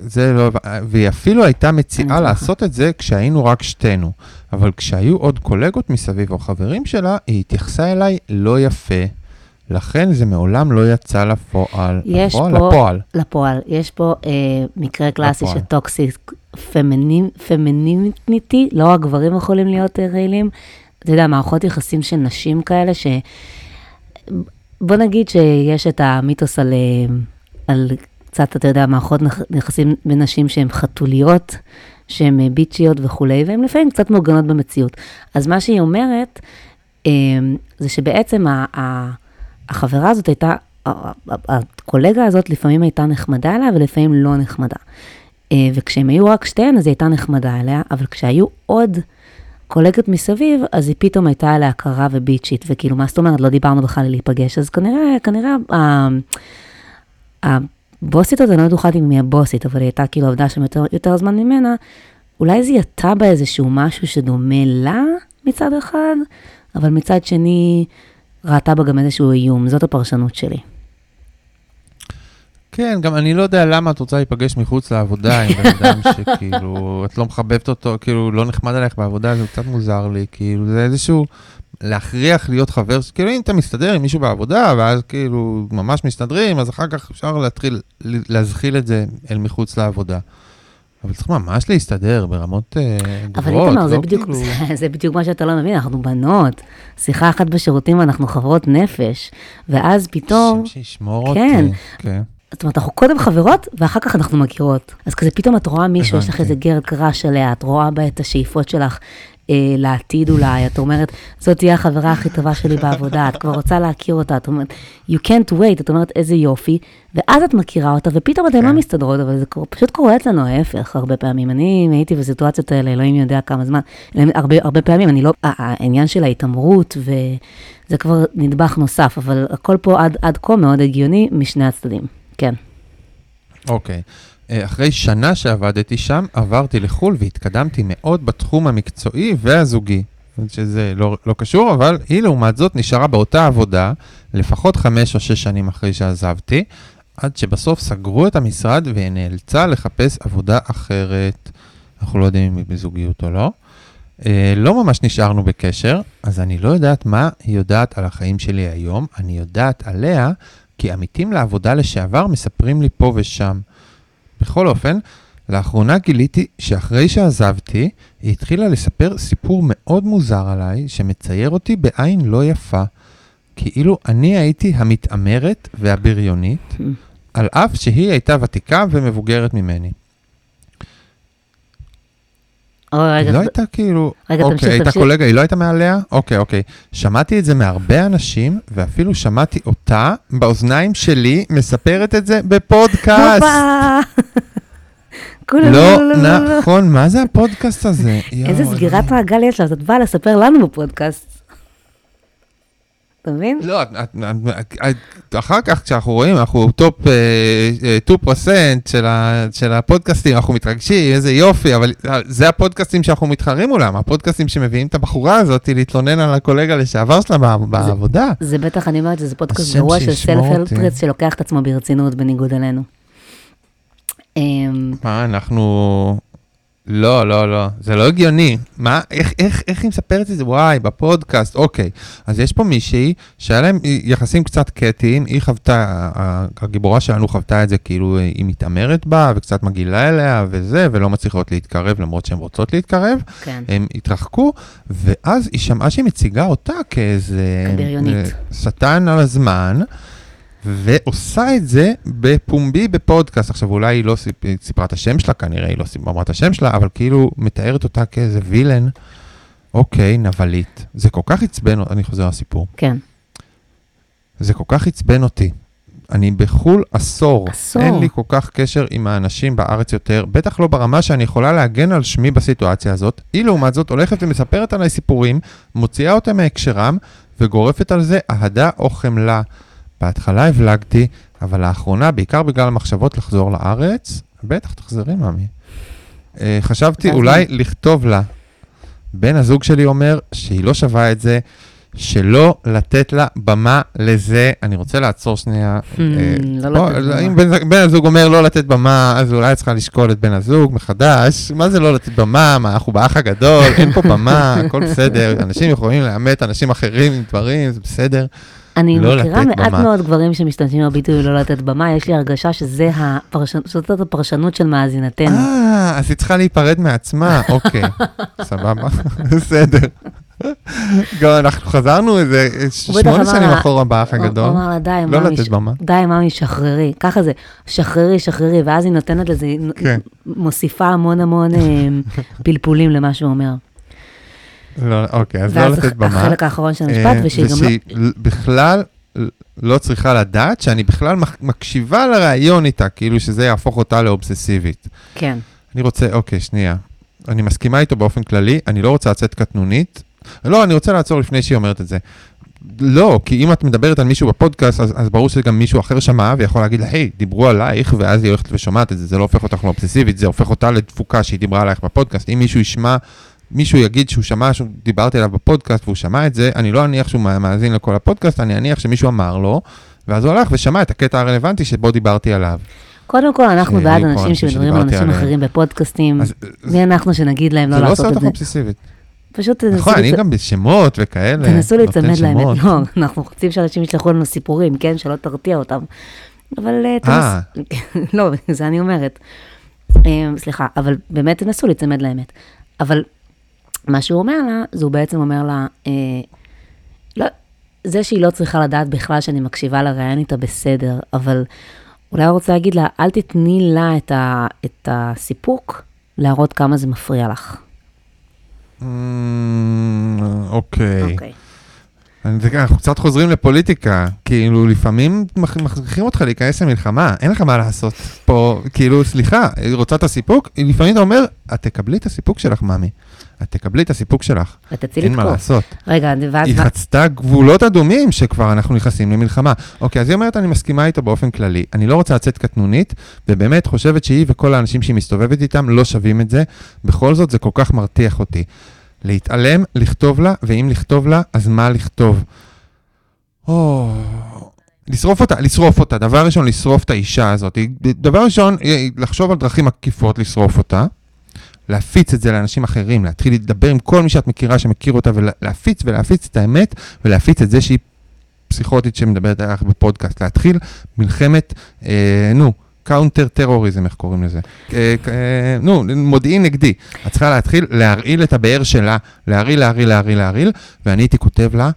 Speaker 2: וזה לא, והיא אפילו הייתה מציעה
Speaker 4: זוכרת.
Speaker 2: לעשות את זה כשהיינו רק שתינו. אבל כשהיו עוד קולגות מסביב או חברים שלה, היא התייחסה אליי לא יפה. לכן זה מעולם לא יצא לפועל.
Speaker 4: יש
Speaker 2: לפועל?
Speaker 4: פה-
Speaker 2: לפועל.
Speaker 4: לפועל. יש פה אה, מקרה קלאסי
Speaker 2: לפועל.
Speaker 4: של toxic feminin, femininity, לא רק גברים יכולים להיות אה, רעילים. אתה יודע, מערכות יחסים של נשים כאלה, ש... בוא נגיד שיש את המיתוס על, אה, על קצת, אתה יודע, מערכות נכ- יחסים בין נשים שהן חתוליות, שהן אה, ביצ'יות וכולי, והן לפעמים קצת מעוגנות במציאות. אז מה שהיא אומרת, אה, זה שבעצם החברה הזאת הייתה, הקולגה הזאת לפעמים הייתה נחמדה אליה ולפעמים לא נחמדה. אה, וכשהם היו רק שתיהן, אז היא הייתה נחמדה אליה, אבל כשהיו עוד קולגות מסביב, אז היא פתאום הייתה עליה קרה וביצ'ית, וכאילו, מה זאת אומרת, לא דיברנו בכלל להיפגש, אז כנראה, כנראה, ה- הבוסית הזאת, אני לא בטוחה אם היא הבוסית, אבל היא הייתה כאילו עבדה שם יותר, יותר זמן ממנה, אולי זיהתה בה איזשהו משהו שדומה לה מצד אחד, אבל מצד שני, ראתה בה גם איזשהו איום, זאת הפרשנות שלי.
Speaker 2: כן, גם אני לא יודע למה את רוצה להיפגש מחוץ לעבודה עם בן אדם שכאילו, את לא מחבבת אותו, כאילו, לא נחמד עלייך בעבודה, זה קצת מוזר לי, כאילו, זה איזשהו, להכריח להיות חבר, כאילו, אם אתה מסתדר עם מישהו בעבודה, ואז כאילו, ממש מסתדרים, אז אחר כך אפשר להתחיל להזחיל את זה אל מחוץ לעבודה. אבל צריך ממש להסתדר ברמות
Speaker 4: אבל
Speaker 2: גבוהות,
Speaker 4: איתמר, זה
Speaker 2: לא
Speaker 4: בדיוק,
Speaker 2: כאילו...
Speaker 4: זה, זה בדיוק מה שאתה לא מבין, אנחנו בנות. שיחה אחת בשירותים ואנחנו חברות נפש, ואז פתאום,
Speaker 2: השם שישמור
Speaker 4: כן.
Speaker 2: אותי. כן.
Speaker 4: זאת אומרת, אנחנו קודם חברות, ואחר כך אנחנו מכירות. אז כזה פתאום את רואה מישהו, יש לך. איזה גרד קראש עליה, את רואה בה את השאיפות שלך לעתיד אולי, את אומרת, זאת תהיה החברה הכי טובה שלי בעבודה, את כבר רוצה להכיר אותה, את אומרת, you can't wait, את אומרת, איזה יופי, ואז את מכירה אותה, ופתאום אתן לא
Speaker 2: כן.
Speaker 4: מסתדרות, אבל זה פשוט קורה אצלנו ההפך, הרבה פעמים. אני הייתי בסיטואציות האלה, אלוהים יודע כמה זמן, הרבה, הרבה פעמים, אני לא, העניין של ההתעמרות, וזה כבר נדבך נוסף, אבל הכל פה עד, עד כה מאוד הגיוני משני הצדדים, כן.
Speaker 2: אוקיי. אה, אחרי שנה שעבדתי שם, עברתי לחו"ל והתקדמתי מאוד בתחום המקצועי והזוגי. שזה לא, לא קשור, אבל היא לעומת זאת נשארה באותה עבודה לפחות חמש או שש שנים אחרי שעזבתי, עד שבסוף סגרו את המשרד והיא נאלצה לחפש עבודה אחרת. אנחנו לא יודעים אם היא בזוגיות או לא. אה, לא ממש נשארנו בקשר, אז אני לא יודעת מה היא יודעת על החיים שלי היום, אני יודעת עליה, כי עמיתים לעבודה לשעבר מספרים לי פה ושם. בכל אופן, לאחרונה גיליתי שאחרי שעזבתי, היא התחילה לספר סיפור מאוד מוזר עליי, שמצייר אותי בעין לא יפה. כאילו אני הייתי המתעמרת והבריונית, על אף שהיא הייתה ותיקה ומבוגרת ממני.
Speaker 4: רגע,
Speaker 2: היא לא הייתה כאילו,
Speaker 4: רגע,
Speaker 2: אוקיי,
Speaker 4: תמשיך,
Speaker 2: הייתה
Speaker 4: תמשיך.
Speaker 2: קולגה, היא לא הייתה מעליה? אוקיי, אוקיי. שמעתי את זה מהרבה אנשים, ואפילו שמעתי אותה באוזניים שלי מספרת את זה בפודקאסט. לא. נכון, מה זה הפודקאסט הזה?
Speaker 4: איזה סגירת מעגל יש לה, אז את באה לספר לנו בפודקאסט. אתה מבין?
Speaker 2: לא, את- את- את- את- אחר כך כשאנחנו רואים, אנחנו top אה, אה, 2% של ה- של הפודקאסטים, אנחנו מתרגשים, איזה יופי, אבל אה, זה הפודקאסטים שאנחנו מתחרים מולם, הפודקאסטים שמביאים את הבחורה הזאת להתלונן על הקולגה לשעבר שלה בעבודה.
Speaker 4: זה בטח, אני אומרת, זה פודקאסט גרוע של
Speaker 2: שישמור
Speaker 4: self
Speaker 2: אותי.
Speaker 4: help trash שלוקח את עצמו ברצינות בניגוד אלינו. אמ,
Speaker 2: מה, אנחנו... לא, לא, לא, זה לא הגיוני. מה, איך, איך, איך היא מספרת את זה? וואי, בפודקאסט, אוקיי. אז יש פה מישהי שהיה להם יחסים קצת קטיים, היא חוותה, הגיבורה שלנו חוותה את זה כאילו היא מתעמרת בה, וקצת מגעילה אליה וזה, ולא מצליחות להתקרב למרות שהן רוצות להתקרב.
Speaker 4: כן.
Speaker 2: הם התרחקו, ואז היא שמעה שהיא מציגה אותה כאיזה...
Speaker 4: כבריונית.
Speaker 2: אה, שטן על הזמן, ועושה את זה בפומבי בפודקאסט. עכשיו, אולי היא לא סיפרה את השם שלה, כנראה היא לא אמרה את השם שלה, אבל כאילו מתארת אותה כאיזה וילן. אוקיי, נבלית. זה כל כך עצבן, אני חוזר לסיפור.
Speaker 4: כן.
Speaker 2: זה כל כך עצבן אותי. אני בחו"ל עשור.
Speaker 4: עשור.
Speaker 2: אין לי כל כך קשר עם האנשים בארץ יותר, בטח לא ברמה שאני יכולה להגן על שמי בסיטואציה הזאת. היא לעומת זאת הולכת ומספרת עליי סיפורים, מוציאה אותם מהקשרם, וגורפת על זה אהדה או חמלה. בהתחלה הבלגתי, אבל לאחרונה, בעיקר בגלל המחשבות לחזור לארץ, בטח תחזרי, ממי. אה, חשבתי אולי לכתוב לה. בן הזוג שלי אומר שהיא לא שווה את זה, שלא לתת לה במה לזה. אני רוצה לעצור שנייה.
Speaker 4: Hmm,
Speaker 2: אה,
Speaker 4: לא.
Speaker 2: אם בן הזוג אומר לא לתת במה, אז אולי צריכה לשקול את בן הזוג מחדש. מה זה לא לתת במה? מה, אנחנו באח הגדול, אין פה במה, הכל בסדר. אנשים יכולים לאמת אנשים אחרים עם דברים, זה בסדר.
Speaker 4: אני
Speaker 2: לא
Speaker 4: מכירה מעט
Speaker 2: במה.
Speaker 4: מאוד גברים שמשתמשים בביטוי לא לתת במה, יש לי הרגשה שזה הפרשנות, זאת הפרשנות של מאזינתנו.
Speaker 2: אה, אז היא צריכה להיפרד מעצמה, אוקיי, סבבה, בסדר. גם אנחנו חזרנו איזה
Speaker 4: הוא
Speaker 2: שמונה שנים אחורה באח
Speaker 4: הוא
Speaker 2: הגדול.
Speaker 4: אמר לה, די,
Speaker 2: לא לתת במה.
Speaker 4: די, ממי, שחררי. ככה זה, שחררי, שחררי, ואז היא נותנת לזה,
Speaker 2: כן.
Speaker 4: מוסיפה המון המון אה, פלפולים למה שהוא אומר.
Speaker 2: לא, אוקיי, אז לא
Speaker 4: ואז
Speaker 2: לתת במה.
Speaker 4: החלק האחרון של
Speaker 2: אה,
Speaker 4: המשפט, ושהיא גם לא...
Speaker 2: ושהיא בכלל לא צריכה לדעת שאני בכלל מקשיבה לראיון איתה, כאילו שזה יהפוך אותה לאובססיבית.
Speaker 4: כן,
Speaker 2: אני רוצה, אוקיי, שנייה. אני מסכימה איתו באופן כללי, אני לא רוצה לצאת קטנונית. לא, אני רוצה לעצור לפני שהיא אומרת את זה. לא, כי אם את מדברת על מישהו בפודקאסט, אז, אז ברור שגם מישהו אחר שמע ויכול להגיד לה, היי, דיברו עלייך, ואז היא הולכת ושומעת את זה, זה לא הופך אותך לאובססיבית, זה הופך אותה לתפוקה שהיא דיברה עלייך בפודקאסט. אם מישהו ישמע, מישהו יגיד שהוא שמע, שדיברתי עליו בפודקאסט והוא שמע את זה, אני לא אניח שהוא מאזין לכל הפודקאסט, אני אניח שמישהו אמר לו, ואז הוא הלך ושמע את הקטע הרלוונטי שבו דיברתי עליו.
Speaker 4: קודם כל, אנחנו בעד אנשים שמדברים על אנשים. אחרים בפודקאסטים. מי אנחנו שנגיד להם לא
Speaker 2: זה לא
Speaker 4: לעשות
Speaker 2: עושה
Speaker 4: את
Speaker 2: אותך
Speaker 4: זה?
Speaker 2: אובססיבית.
Speaker 4: פשוט תנסו
Speaker 2: נכון, אני גם בשמות וכאלה.
Speaker 4: תנסו להיצמד. לאמת. לא, אנחנו רוצים שאנשים ישלחו לנו סיפורים, כן? שלא תרתיע אותם. אבל אה,
Speaker 2: אה.
Speaker 4: תנסו... לא, זה אני אומרת. אה, סליחה, אבל באמת תנסו להיצמד לאמת. אבל מה שהוא אומר לה, זה הוא בעצם אומר לה, אה, לא, זה שהיא לא צריכה לדעת בכלל שאני מקשיבה לראיין איתה בסדר, אבל אולי הוא רוצה להגיד לה, אל תתני לה את, ה, את הסיפוק להראות כמה זה מפריע לך.
Speaker 2: אמ, אוקיי.
Speaker 4: אוקיי.
Speaker 2: אני- זה- אנחנו קצת חוזרים לפוליטיקה, כאילו לפעמים מכ- מכריחים אותך להיכנס למלחמה, אין לך מה לעשות פה, כאילו סליחה, רוצה את הסיפוק? לפעמים אתה אומר, את תקבלי את הסיפוק שלך, מאמי, את תקבלי את הסיפוק שלך,
Speaker 4: ותציל
Speaker 2: אין מה. לעשות.
Speaker 4: רגע, ואז...
Speaker 2: היא חצתה גבולות אדומים שכבר אנחנו נכנסים למלחמה. אוקיי, אז היא אומרת, אני מסכימה איתו באופן כללי. אני לא רוצה לצאת קטנונית, ובאמת חושבת שהיא וכל האנשים שהיא מסתובבת איתם לא שווים את זה. בכל זאת, זה כל כך מרתיח אותי. להתעלם, לכתוב לה, ואם לכתוב לה, אז מה לכתוב? או... לשרוף אותה, לשרוף אותה. דבר ראשון, לשרוף את האישה הזאת. דבר ראשון, לחשוב על דרכים עקיפות לשרוף אותה. להפיץ את זה לאנשים אחרים, להתחיל לדבר עם כל מי שאת מכירה שמכיר אותה, ולהפיץ ולהפיץ את האמת, ולהפיץ את זה שהיא פסיכוטית שמדברת עליך בפודקאסט. להתחיל מלחמת, אה, נו, counter terrorism, איך קוראים לזה? אה, אה, נו, מודיעין נגדי. את צריכה להתחיל להרעיל את הבאר שלה, להרעיל, להרעיל, להרעיל, להרעיל, ואני הייתי כותב לה,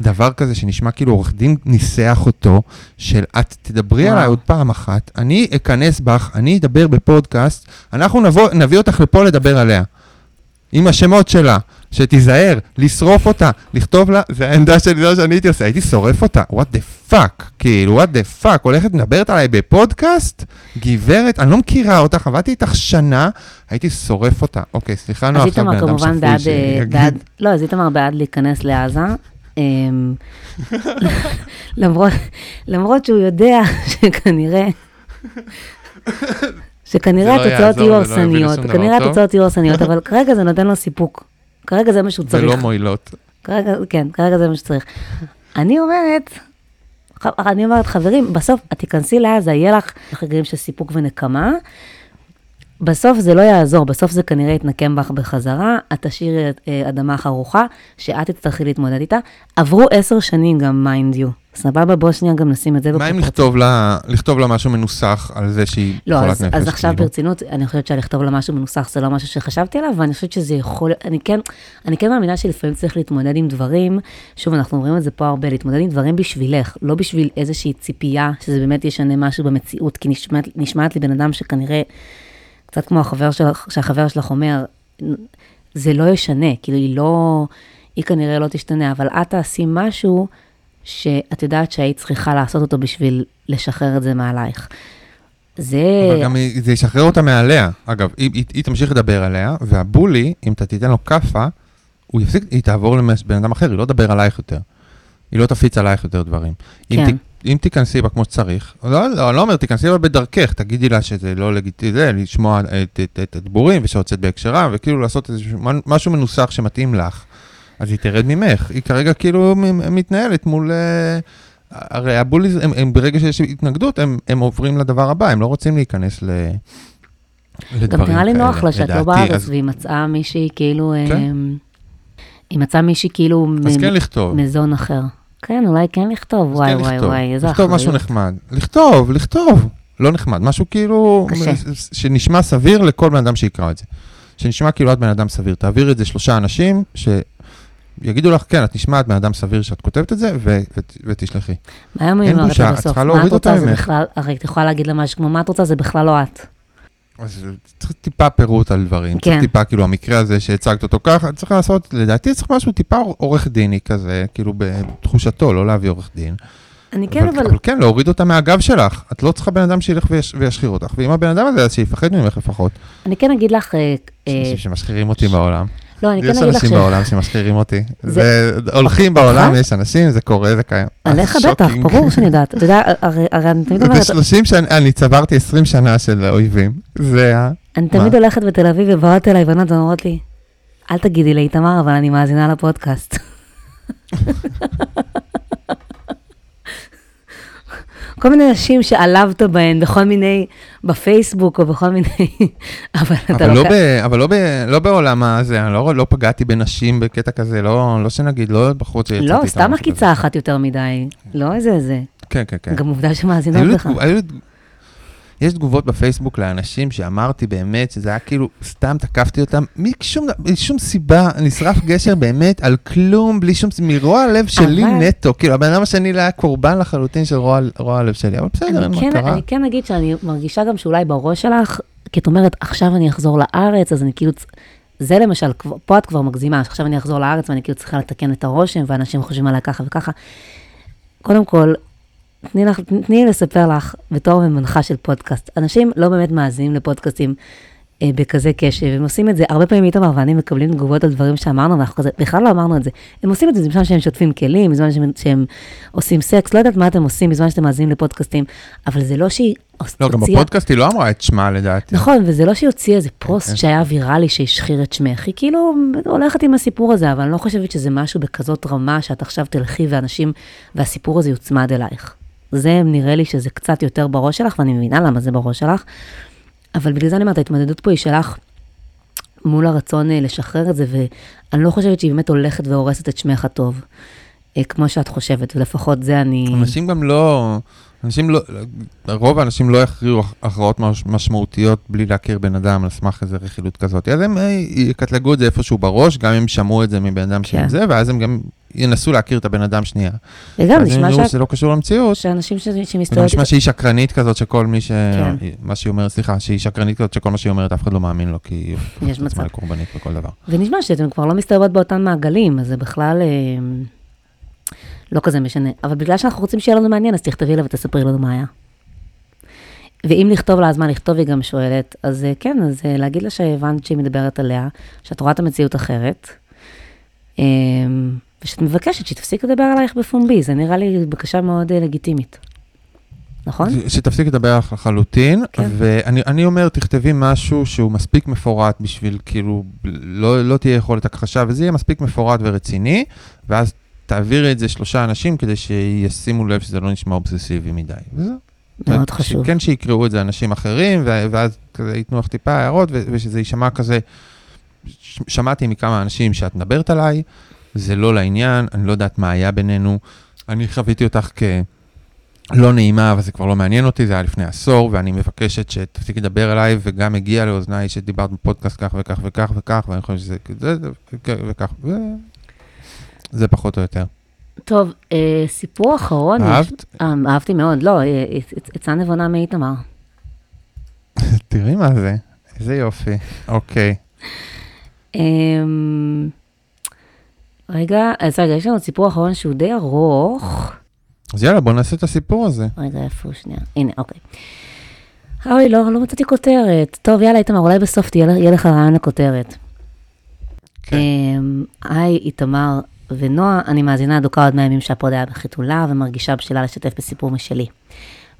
Speaker 2: דבר כזה שנשמע כאילו עורך דין ניסח אותו, של את תדברי עליי עוד פעם אחת, אני אכנס בך, אני אדבר בפודקאסט, אנחנו נבוא, נביא אותך לפה לדבר עליה. עם השמות שלה, שתיזהר, לשרוף אותה, לכתוב לה, זה העמדה שלי, זה מה שאני הייתי עושה, הייתי שורף אותה, what the fuck, כאילו, what the fuck, הולכת מדברת עליי בפודקאסט? גברת, אני לא מכירה אותך, עבדתי איתך שנה, הייתי שורף אותה. אוקיי, סליחה, נו,
Speaker 4: עכשיו בן אדם שפוי שיגיד. לא, אז איתמר בעד להיכנס לעזה. אמ, למרות, למרות שהוא יודע שכנראה, שכנראה לא התוצאות יהיו הרסניות, כנראה התוצאות יהיו הרסניות, אבל כרגע זה נותן לו סיפוק. כרגע זה מה שהוא צריך.
Speaker 2: ולא מועילות.
Speaker 4: כרגע, כן, כרגע זה מה שצריך. אני אומרת, אני אומרת, חברים, בסוף את תיכנסי לעזה, יהיה לך רגעים של סיפוק ונקמה, בסוף זה לא יעזור, בסוף זה כנראה יתנקם בך בחזרה, את תשאירי אה, אדמה חרוכה, שאת תצטרכי להתמודד איתה. עברו עשר שנים גם, mind you. סבבה, בוא שנייה גם נשים את זה
Speaker 2: בפרופורציה. מה אם לכתוב לה, לכתוב לה משהו מנוסח על זה שהיא
Speaker 4: לא,
Speaker 2: חולת
Speaker 4: אז,
Speaker 2: נפש?
Speaker 4: לא, אז עכשיו כאילו? ברצינות, אני חושבת שלכתוב לה משהו מנוסח זה לא משהו שחשבתי עליו, ואני חושבת שזה יכול, אני כן, אני כן מאמינה שלפעמים צריך להתמודד עם דברים, שוב, אנחנו אומרים את זה פה הרבה, להתמודד עם דברים בשבילך, לא בשביל איזושהי ציפייה, שזה באמת ישנה משהו במציאות, כי נשמעת, נשמעת לי בן אדם שכנראה... קצת כמו החבר שלך, שהחבר שלך אומר, זה לא ישנה, כאילו היא לא, היא כנראה לא תשתנה, אבל את תעשי משהו שאת יודעת שהיית צריכה לעשות אותו בשביל לשחרר את זה מעלייך. זה...
Speaker 2: אבל גם זה ישחרר אותה מעליה. אגב, היא, היא, היא תמשיך לדבר עליה, והבולי, אם אתה תיתן לו כאפה, הוא יפסיק, היא תעבור לבן אדם אחר, היא לא תדבר עלייך יותר. היא לא תפיץ עלייך יותר דברים. כן. אם, אם תיכנסי בה כמו שצריך, לא, לא, לא אומר, תיכנסי בה בדרכך, תגידי לה שזה לא לגיטימי, לשמוע את, את, את הדיבורים ושהוצאת בהקשרה, וכאילו לעשות איזה משהו מנוסח שמתאים לך. אז היא תרד ממך, היא כרגע כאילו מתנהלת מול... אה, הרי הבוליז, הם, הם ברגע שיש התנגדות, הם, הם עוברים לדבר הבא, הם לא רוצים להיכנס ל...
Speaker 4: גם נראה לי נוח לה שאת לא בארץ, אז... והיא מצאה מישהי כאילו... כן. אה, היא מצאה מישהי כאילו...
Speaker 2: אז מ- כן לכתוב.
Speaker 4: מזון אחר. כן, אולי כן לכתוב, וואי כן וואי לכתוב. וואי, איזה
Speaker 2: אחריות. לכתוב משהו נחמד. לכתוב, לכתוב. לא נחמד, משהו כאילו... קשה. שנשמע סביר לכל בן אדם שיקרא את זה. שנשמע כאילו את בן אדם סביר. תעביר את זה שלושה אנשים, שיגידו לך, כן, את נשמעת בן אדם סביר שאת כותבת את זה, ו- ו- ותשלחי.
Speaker 4: מה היום היא אומרת בסוף? מה את רוצה זה בכלל, הרי את יכולה להגיד לה משהו כמו, מה את רוצה זה בכלל לא את.
Speaker 2: אז צריך טיפה פירוט על דברים, כן. צריך טיפה, כאילו, המקרה הזה שהצגת אותו ככה, צריך לעשות, לדעתי צריך משהו טיפה עורך דיני כזה, כאילו, בתחושתו, לא להביא עורך דין.
Speaker 4: אני כן, אבל...
Speaker 2: אבל כן, להוריד אותה מהגב שלך. את לא צריכה בן אדם שילך ויש, וישחיר אותך, ואם הבן אדם הזה, אז שיפחד ממך לפחות.
Speaker 4: אני כן אגיד לך... יש
Speaker 2: אה, אנשים שמשחירים אותי בעולם.
Speaker 4: לא, אני כן אגיד לך ש...
Speaker 2: יש אנשים בעולם שמשחירים אותי. זה... הולכים בעולם, יש אנשים, זה קורה, זה קיים.
Speaker 4: עליך בטח, ברור שאני יודעת. אתה יודע, הרי אני תמיד אומרת...
Speaker 2: ב-30 שנה, אני צברתי 20 שנה של אויבים. זה ה...
Speaker 4: אני תמיד הולכת בתל אביב ובאות אליי בנות ואומרות לי, אל תגידי לאיתמר, אבל אני מאזינה לפודקאסט. כל מיני נשים שעלבת בהן בכל מיני, בפייסבוק או בכל מיני,
Speaker 2: אבל אתה לא... ב, אבל לא, ב, לא בעולם הזה, אני לא, לא פגעתי בנשים בקטע כזה, לא, לא שנגיד, לא בחוץ
Speaker 4: שיצאתי לא, סתם עקיצה אחת יותר מדי, לא איזה זה.
Speaker 2: כן, כן, כן.
Speaker 4: גם עובדה שמאזינות לך. היו
Speaker 2: יש תגובות בפייסבוק לאנשים שאמרתי באמת שזה היה כאילו, סתם תקפתי אותם, משום, שום סיבה, נשרף גשר באמת על כלום, בלי שום, מרוע הלב שלי אבל... נטו, כאילו הבן אדם השני לא היה קורבן לחלוטין של רוע, רוע הלב שלי, אבל בסדר, אין
Speaker 4: כן,
Speaker 2: מטרה.
Speaker 4: אני כן אגיד שאני מרגישה גם שאולי בראש שלך, כי את אומרת, עכשיו אני אחזור לארץ, אז אני כאילו, זה למשל, פה את כבר מגזימה, שעכשיו אני אחזור לארץ ואני כאילו צריכה לתקן את הרושם, ואנשים חושבים עליי ככה וככה. קודם כל, תני, לך, תני לספר לך, בתור מנחה של פודקאסט, אנשים לא באמת מאזינים לפודקאסטים אה, בכזה קשב, הם עושים את זה, הרבה פעמים איתמר ואני מקבלים תגובות על דברים שאמרנו, ואנחנו כזה, בכלל לא אמרנו את זה. הם עושים את זה בזמן שהם שוטפים כלים, בזמן שהם, שהם עושים סקס, לא יודעת מה אתם עושים בזמן שאתם מאזינים לפודקאסטים, אבל זה לא שהיא
Speaker 2: לא, גם בפודקאסט היא לא אמרה את שמה לדעתי.
Speaker 4: נכון, וזה לא שהיא הוציאה איזה פוסט כן. שהיה ויראלי שהשחיר את שמך, היא כאילו הולכת עם הסיפור הזה, אבל אני לא חושבת שזה משהו בכזאת רמה שאת עכשיו תלכי ואנשים, והסיפור הזה יוצמד אלייך. זה נראה לי שזה קצת יותר בראש שלך, ואני מבינה למה זה בראש שלך, אבל בגלל זה אני אומרת, ההתמודדות פה היא שלך מול הרצון אה, לשחרר את זה, ואני לא חושבת שהיא באמת הולכת והורסת את שמך הטוב, אה, כמו שאת חושבת, ולפחות זה אני...
Speaker 2: אנשים גם לא, אנשים לא, רוב האנשים לא יכריעו הכרעות מש- משמעותיות בלי להכיר בן אדם על סמך איזה רכילות כזאת. אז הם אה, יקטלגו את זה איפשהו בראש, גם אם שמעו את זה מבן אדם
Speaker 4: כן.
Speaker 2: של זה, ואז הם גם ינסו להכיר את הבן אדם שנייה.
Speaker 4: וגם נשמע שאת-
Speaker 2: שזה לא קשור למציאות.
Speaker 4: שאנשים ש-
Speaker 2: וגם
Speaker 4: שמסתובבת...
Speaker 2: נשמע שהיא שקרנית כזאת שכל מי ש...
Speaker 4: כן.
Speaker 2: מה שהיא אומרת, סליחה, שהיא שקרנית כזאת שכל מה שהיא אומרת אף אחד לא מאמין לו, כי היא
Speaker 4: יש
Speaker 2: עצמה
Speaker 4: מצב.
Speaker 2: לקורבנית בכל דבר.
Speaker 4: ונשמע שאתם כבר לא מסתובבות באותם מעגלים, אז זה בכלל אה, לא כזה משנה. אבל בגלל שאנחנו רוצים שיהיה לנו מעניין, אז תכתבי לה ותספרי לנו מה היה. ואם לכתוב לה, אז מה לכתוב, היא גם שואלת. אז אה, כן, אז אה, להגיד לה שהבנת שהיא מדברת עליה, שאת רואה את המציאות אחרת, אה, ושאת מבקשת שהיא תפסיק לדבר עלייך בפומבי, זה נראה לי בקשה מאוד אה, לגיטימית. נכון?
Speaker 2: שתפסיק לדבר לחלוטין,
Speaker 4: כן.
Speaker 2: ואני אני אומר, תכתבי משהו שהוא מספיק מפורט בשביל, כאילו, לא, לא תהיה יכולת הכחשה, וזה יהיה מספיק מפורט ורציני, ואז תעבירי את זה שלושה אנשים כדי שישימו לב שזה לא נשמע אובססיבי מדי. וזהו.
Speaker 4: מאוד
Speaker 2: ש-
Speaker 4: חשוב.
Speaker 2: כן שיקראו את זה אנשים אחרים, ואז כזה ייתנו לך טיפה הערות, ושזה יישמע כזה, שמעתי מכמה אנשים שאת מדברת עליי, זה לא לעניין, אני לא יודעת מה היה בינינו, אני חוויתי אותך כלא נעימה, אבל זה כבר לא מעניין אותי, זה היה לפני עשור, ואני מבקשת שתפסיקי לדבר אליי, וגם הגיע לאוזניי שדיברת בפודקאסט כך וכך וכך וכך, ואני חושב שזה כזה וכך. זה פחות או יותר.
Speaker 4: טוב, אה, סיפור אחרון. יש-
Speaker 2: אהבת?
Speaker 4: אה, אהבתי מאוד, לא, אה, עצ- עצה נבונה מאיתמר.
Speaker 2: תראי מה זה, איזה יופי. אוקיי.
Speaker 4: אמ, רגע, אז רגע, יש לנו סיפור אחרון שהוא די ארוך.
Speaker 2: אז יאללה, בוא נעשה את הסיפור הזה.
Speaker 4: רגע, איפה הוא שנייה? הנה, אוקיי. אוי, לא, לא מצאתי כותרת. טוב, יאללה, איתמר, אולי בסוף תהיה יהיה לך רעיון לכותרת.
Speaker 2: כן.
Speaker 4: אמ, היי, איתמר ונועה, אני מאזינה אדוקה עוד מהימים שהפוד היה בחיתולה, ומרגישה בשלה לשתף בסיפור משלי.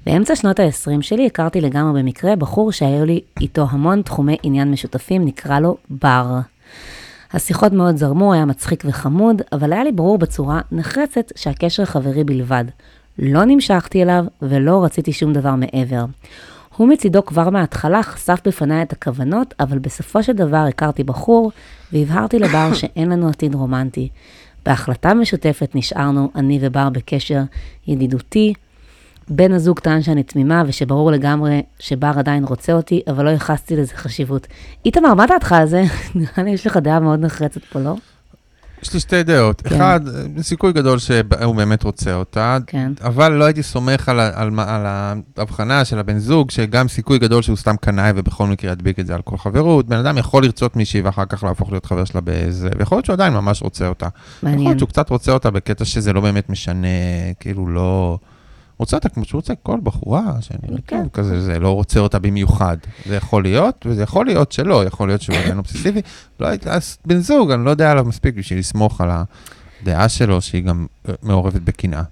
Speaker 4: באמצע שנות ה-20 שלי הכרתי לגמרי במקרה בחור שהיו לי איתו המון תחומי עניין משותפים, נקרא לו בר. השיחות מאוד זרמו, היה מצחיק וחמוד, אבל היה לי ברור בצורה נחרצת שהקשר חברי בלבד. לא נמשכתי אליו ולא רציתי שום דבר מעבר. הוא מצידו כבר מההתחלה חשף בפניי את הכוונות, אבל בסופו של דבר הכרתי בחור והבהרתי לבר שאין לנו עתיד רומנטי. בהחלטה משותפת נשארנו אני ובר בקשר ידידותי. בן הזוג טען שאני תמימה ושברור לגמרי שבר עדיין רוצה אותי, אבל לא ייחסתי לזה חשיבות. איתמר, מה דעתך על זה? נראה לי יש לך דעה מאוד נחרצת פה, לא?
Speaker 2: יש לי שתי דעות.
Speaker 4: כן.
Speaker 2: אחד, סיכוי גדול שהוא באמת רוצה אותה,
Speaker 4: כן.
Speaker 2: אבל לא הייתי סומך על, על, על ההבחנה של הבן זוג, שגם סיכוי גדול שהוא סתם קנאי ובכל מקרה ידביק את זה על כל חברות. בן אדם יכול לרצות מישהי ואחר כך להפוך להיות חבר שלה באיזה, ויכול להיות שהוא עדיין ממש רוצה אותה. יכול
Speaker 4: מעניין.
Speaker 2: להיות שהוא קצת רוצה אותה בקטע שזה לא באמת משנה, כאילו לא... רוצה אותה כמו שהוא רוצה כל בחורה, שנראית
Speaker 4: כן.
Speaker 2: טוב כזה, זה לא רוצה אותה במיוחד. זה יכול להיות, וזה יכול להיות שלא, יכול להיות שהוא עדיין אובססיבי. לא הייתי, אז בן זוג, אני לא יודע עליו מספיק בשביל לסמוך על הדעה שלו, שהיא גם אה, מעורבת בקנאה.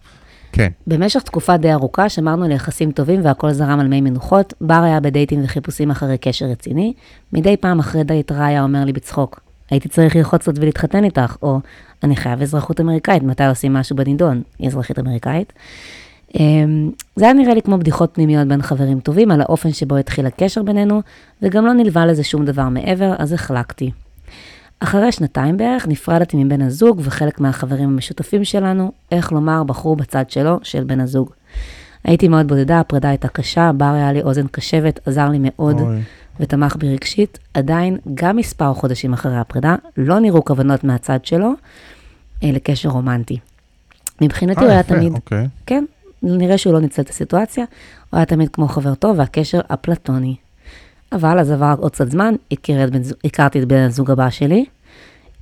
Speaker 2: כן.
Speaker 4: במשך תקופה די ארוכה שמרנו על יחסים טובים והכל זרם על מי מנוחות. בר היה בדייטים וחיפושים אחרי קשר רציני. מדי פעם אחרי דייט רע היה אומר לי בצחוק, הייתי צריך ללחוץ קצת ולהתחתן איתך, או אני חייב אזרחות אמריקאית, מתי עושים משהו בנידון? היא אזרחית אמריקאית. אמ, זה היה נראה לי כמו בדיחות פנימיות בין חברים טובים על האופן שבו התחיל הקשר בינינו, וגם לא נלווה לזה שום דבר מעבר, אז החלקתי. אחרי שנתיים בערך נפרדתי מבן הזוג וחלק מהחברים המשותפים שלנו, איך לומר, בחרו בצד שלו, של בן הזוג. הייתי מאוד בודדה, הפרידה הייתה קשה, בר היה לי אוזן קשבת, עזר לי מאוד
Speaker 2: אוי.
Speaker 4: ותמך בי רגשית. עדיין, גם מספר חודשים אחרי הפרידה, לא נראו כוונות מהצד שלו אה, לקשר רומנטי. מבחינתי הוא
Speaker 2: אה,
Speaker 4: היה תמיד,
Speaker 2: אוקיי.
Speaker 4: כן, נראה שהוא לא ניצל את הסיטואציה, הוא היה תמיד כמו חבר טוב והקשר אפלטוני. אבל אז עבר עוד קצת זמן, את בן, הכרתי את בן הזוג הבא שלי,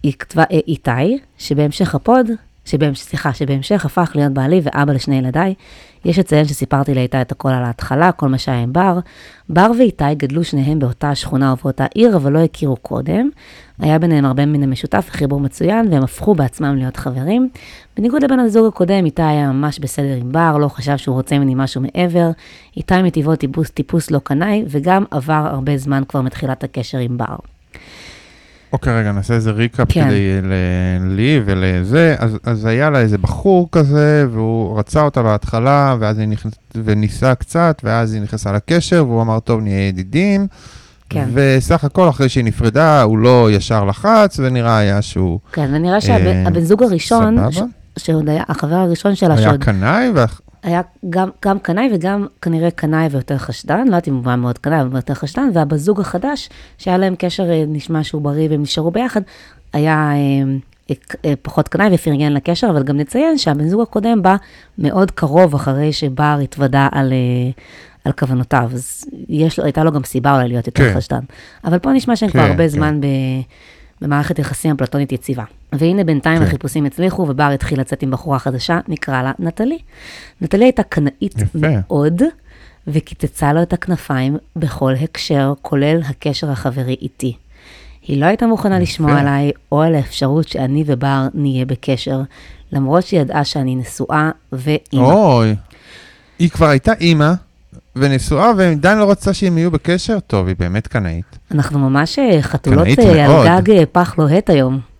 Speaker 4: היא כתבה, אה, איתי, שבהמשך הפוד, שבהמש, סליחה, שבהמשך הפך להיות בעלי ואבא לשני ילדיי. יש לציין שסיפרתי לאיתי את הכל על ההתחלה, כל מה שהיה עם בר. בר ואיתי גדלו שניהם באותה שכונה ובאותה עיר, אבל לא הכירו קודם. היה ביניהם הרבה מן המשותף וחיבור מצוין, והם הפכו בעצמם להיות חברים. בניגוד לבן הזוג הקודם, איתי היה ממש בסדר עם בר, לא חשב שהוא רוצה ממני משהו מעבר. איתי מטבעו טיפוס, טיפוס לא קנאי, וגם עבר הרבה זמן כבר מתחילת הקשר עם בר.
Speaker 2: אוקיי, רגע, נעשה איזה ריקאפ
Speaker 4: כן.
Speaker 2: כדי ל- לי ולזה. אז, אז היה לה איזה בחור כזה, והוא רצה אותה בהתחלה, ואז היא נכנס, וניסה קצת, ואז היא נכנסה לקשר, והוא אמר, טוב, נהיה ידידים.
Speaker 4: כן.
Speaker 2: וסך הכל, אחרי שהיא נפרדה, הוא לא ישר לחץ, ונראה היה שהוא
Speaker 4: כן, ונראה
Speaker 2: אה,
Speaker 4: שהבן זוג הראשון, ש-
Speaker 2: סבבה.
Speaker 4: שעוד היה, החבר הראשון שלה,
Speaker 2: היה
Speaker 4: שעוד
Speaker 2: קנאי, ואח-
Speaker 4: היה גם, גם קנאי וגם כנראה קנאי ויותר חשדן, לא יודעת אם הוא היה מאוד קנאי, אבל יותר חשדן, והבן זוג החדש, שהיה להם קשר, אה, נשמע שהוא בריא והם נשארו ביחד, היה אה, אה, פחות קנאי ופרגן לקשר, אבל גם נציין שהבן זוג הקודם בא מאוד קרוב אחרי שבר התוודה על, על כוונותיו, אז יש הייתה לו גם סיבה אולי להיות יותר
Speaker 2: כן.
Speaker 4: חשדן. אבל פה נשמע שהם כבר
Speaker 2: כן,
Speaker 4: הרבה
Speaker 2: כן.
Speaker 4: זמן ב... במערכת יחסים אפלטונית יציבה. והנה בינתיים
Speaker 2: כן.
Speaker 4: החיפושים הצליחו, ובר התחיל לצאת עם בחורה חדשה, נקרא לה נטלי. נטלי הייתה קנאית
Speaker 2: יפה.
Speaker 4: מאוד, וקיצצה לו את הכנפיים בכל הקשר, כולל הקשר החברי איתי. היא לא הייתה מוכנה לשמוע עליי, או על האפשרות שאני ובר נהיה בקשר, למרות שהיא ידעה שאני נשואה ואימא.
Speaker 2: אוי, היא כבר הייתה אימא ונשואה, ועדיין לא רצתה שהם יהיו בקשר? טוב, היא באמת קנאית.
Speaker 4: אנחנו ממש אה, חתולות אה. על גג אה, פח לוהט היום.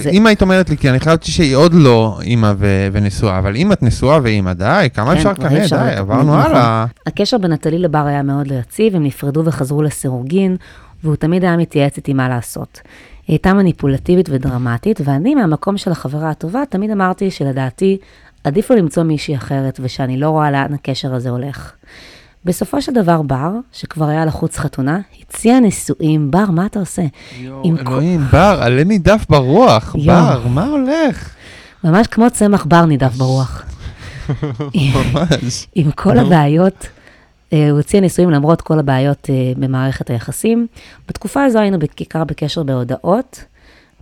Speaker 4: זה-
Speaker 2: אם היית אומרת לי, כי אני חשבתי שהיא עוד לא אימא ו- ונשואה, אבל אם את נשואה ואימא, די, כמה
Speaker 4: כן,
Speaker 2: אפשר
Speaker 4: אפשר
Speaker 2: די, עברנו
Speaker 4: נכון.
Speaker 2: הלאה.
Speaker 4: הקשר בין נטלי לבר היה מאוד לא יציב, הם נפרדו וחזרו לסירוגין, והוא תמיד היה מתייעץ איתי מה לעשות. היא הייתה מניפולטיבית ודרמטית, ואני מהמקום של החברה הטובה, תמיד אמרתי שלדעתי עדיף לו למצוא מישהי אחרת, ושאני לא רואה לאן הקשר הזה הולך. בסופו של דבר בר, שכבר היה לחוץ חתונה, הציע נישואים. בר, מה אתה עושה? כל-
Speaker 2: אלוהים, בר, עלה נידף ברוח,
Speaker 4: יואו.
Speaker 2: בר, מה הולך?
Speaker 4: ממש כמו צמח בר נידף ברוח.
Speaker 2: ממש.
Speaker 4: עם כל הבעיות, אה, הוא הציע נישואים למרות כל הבעיות אה, במערכת היחסים. בתקופה הזו היינו בעיקר בקשר בהודעות,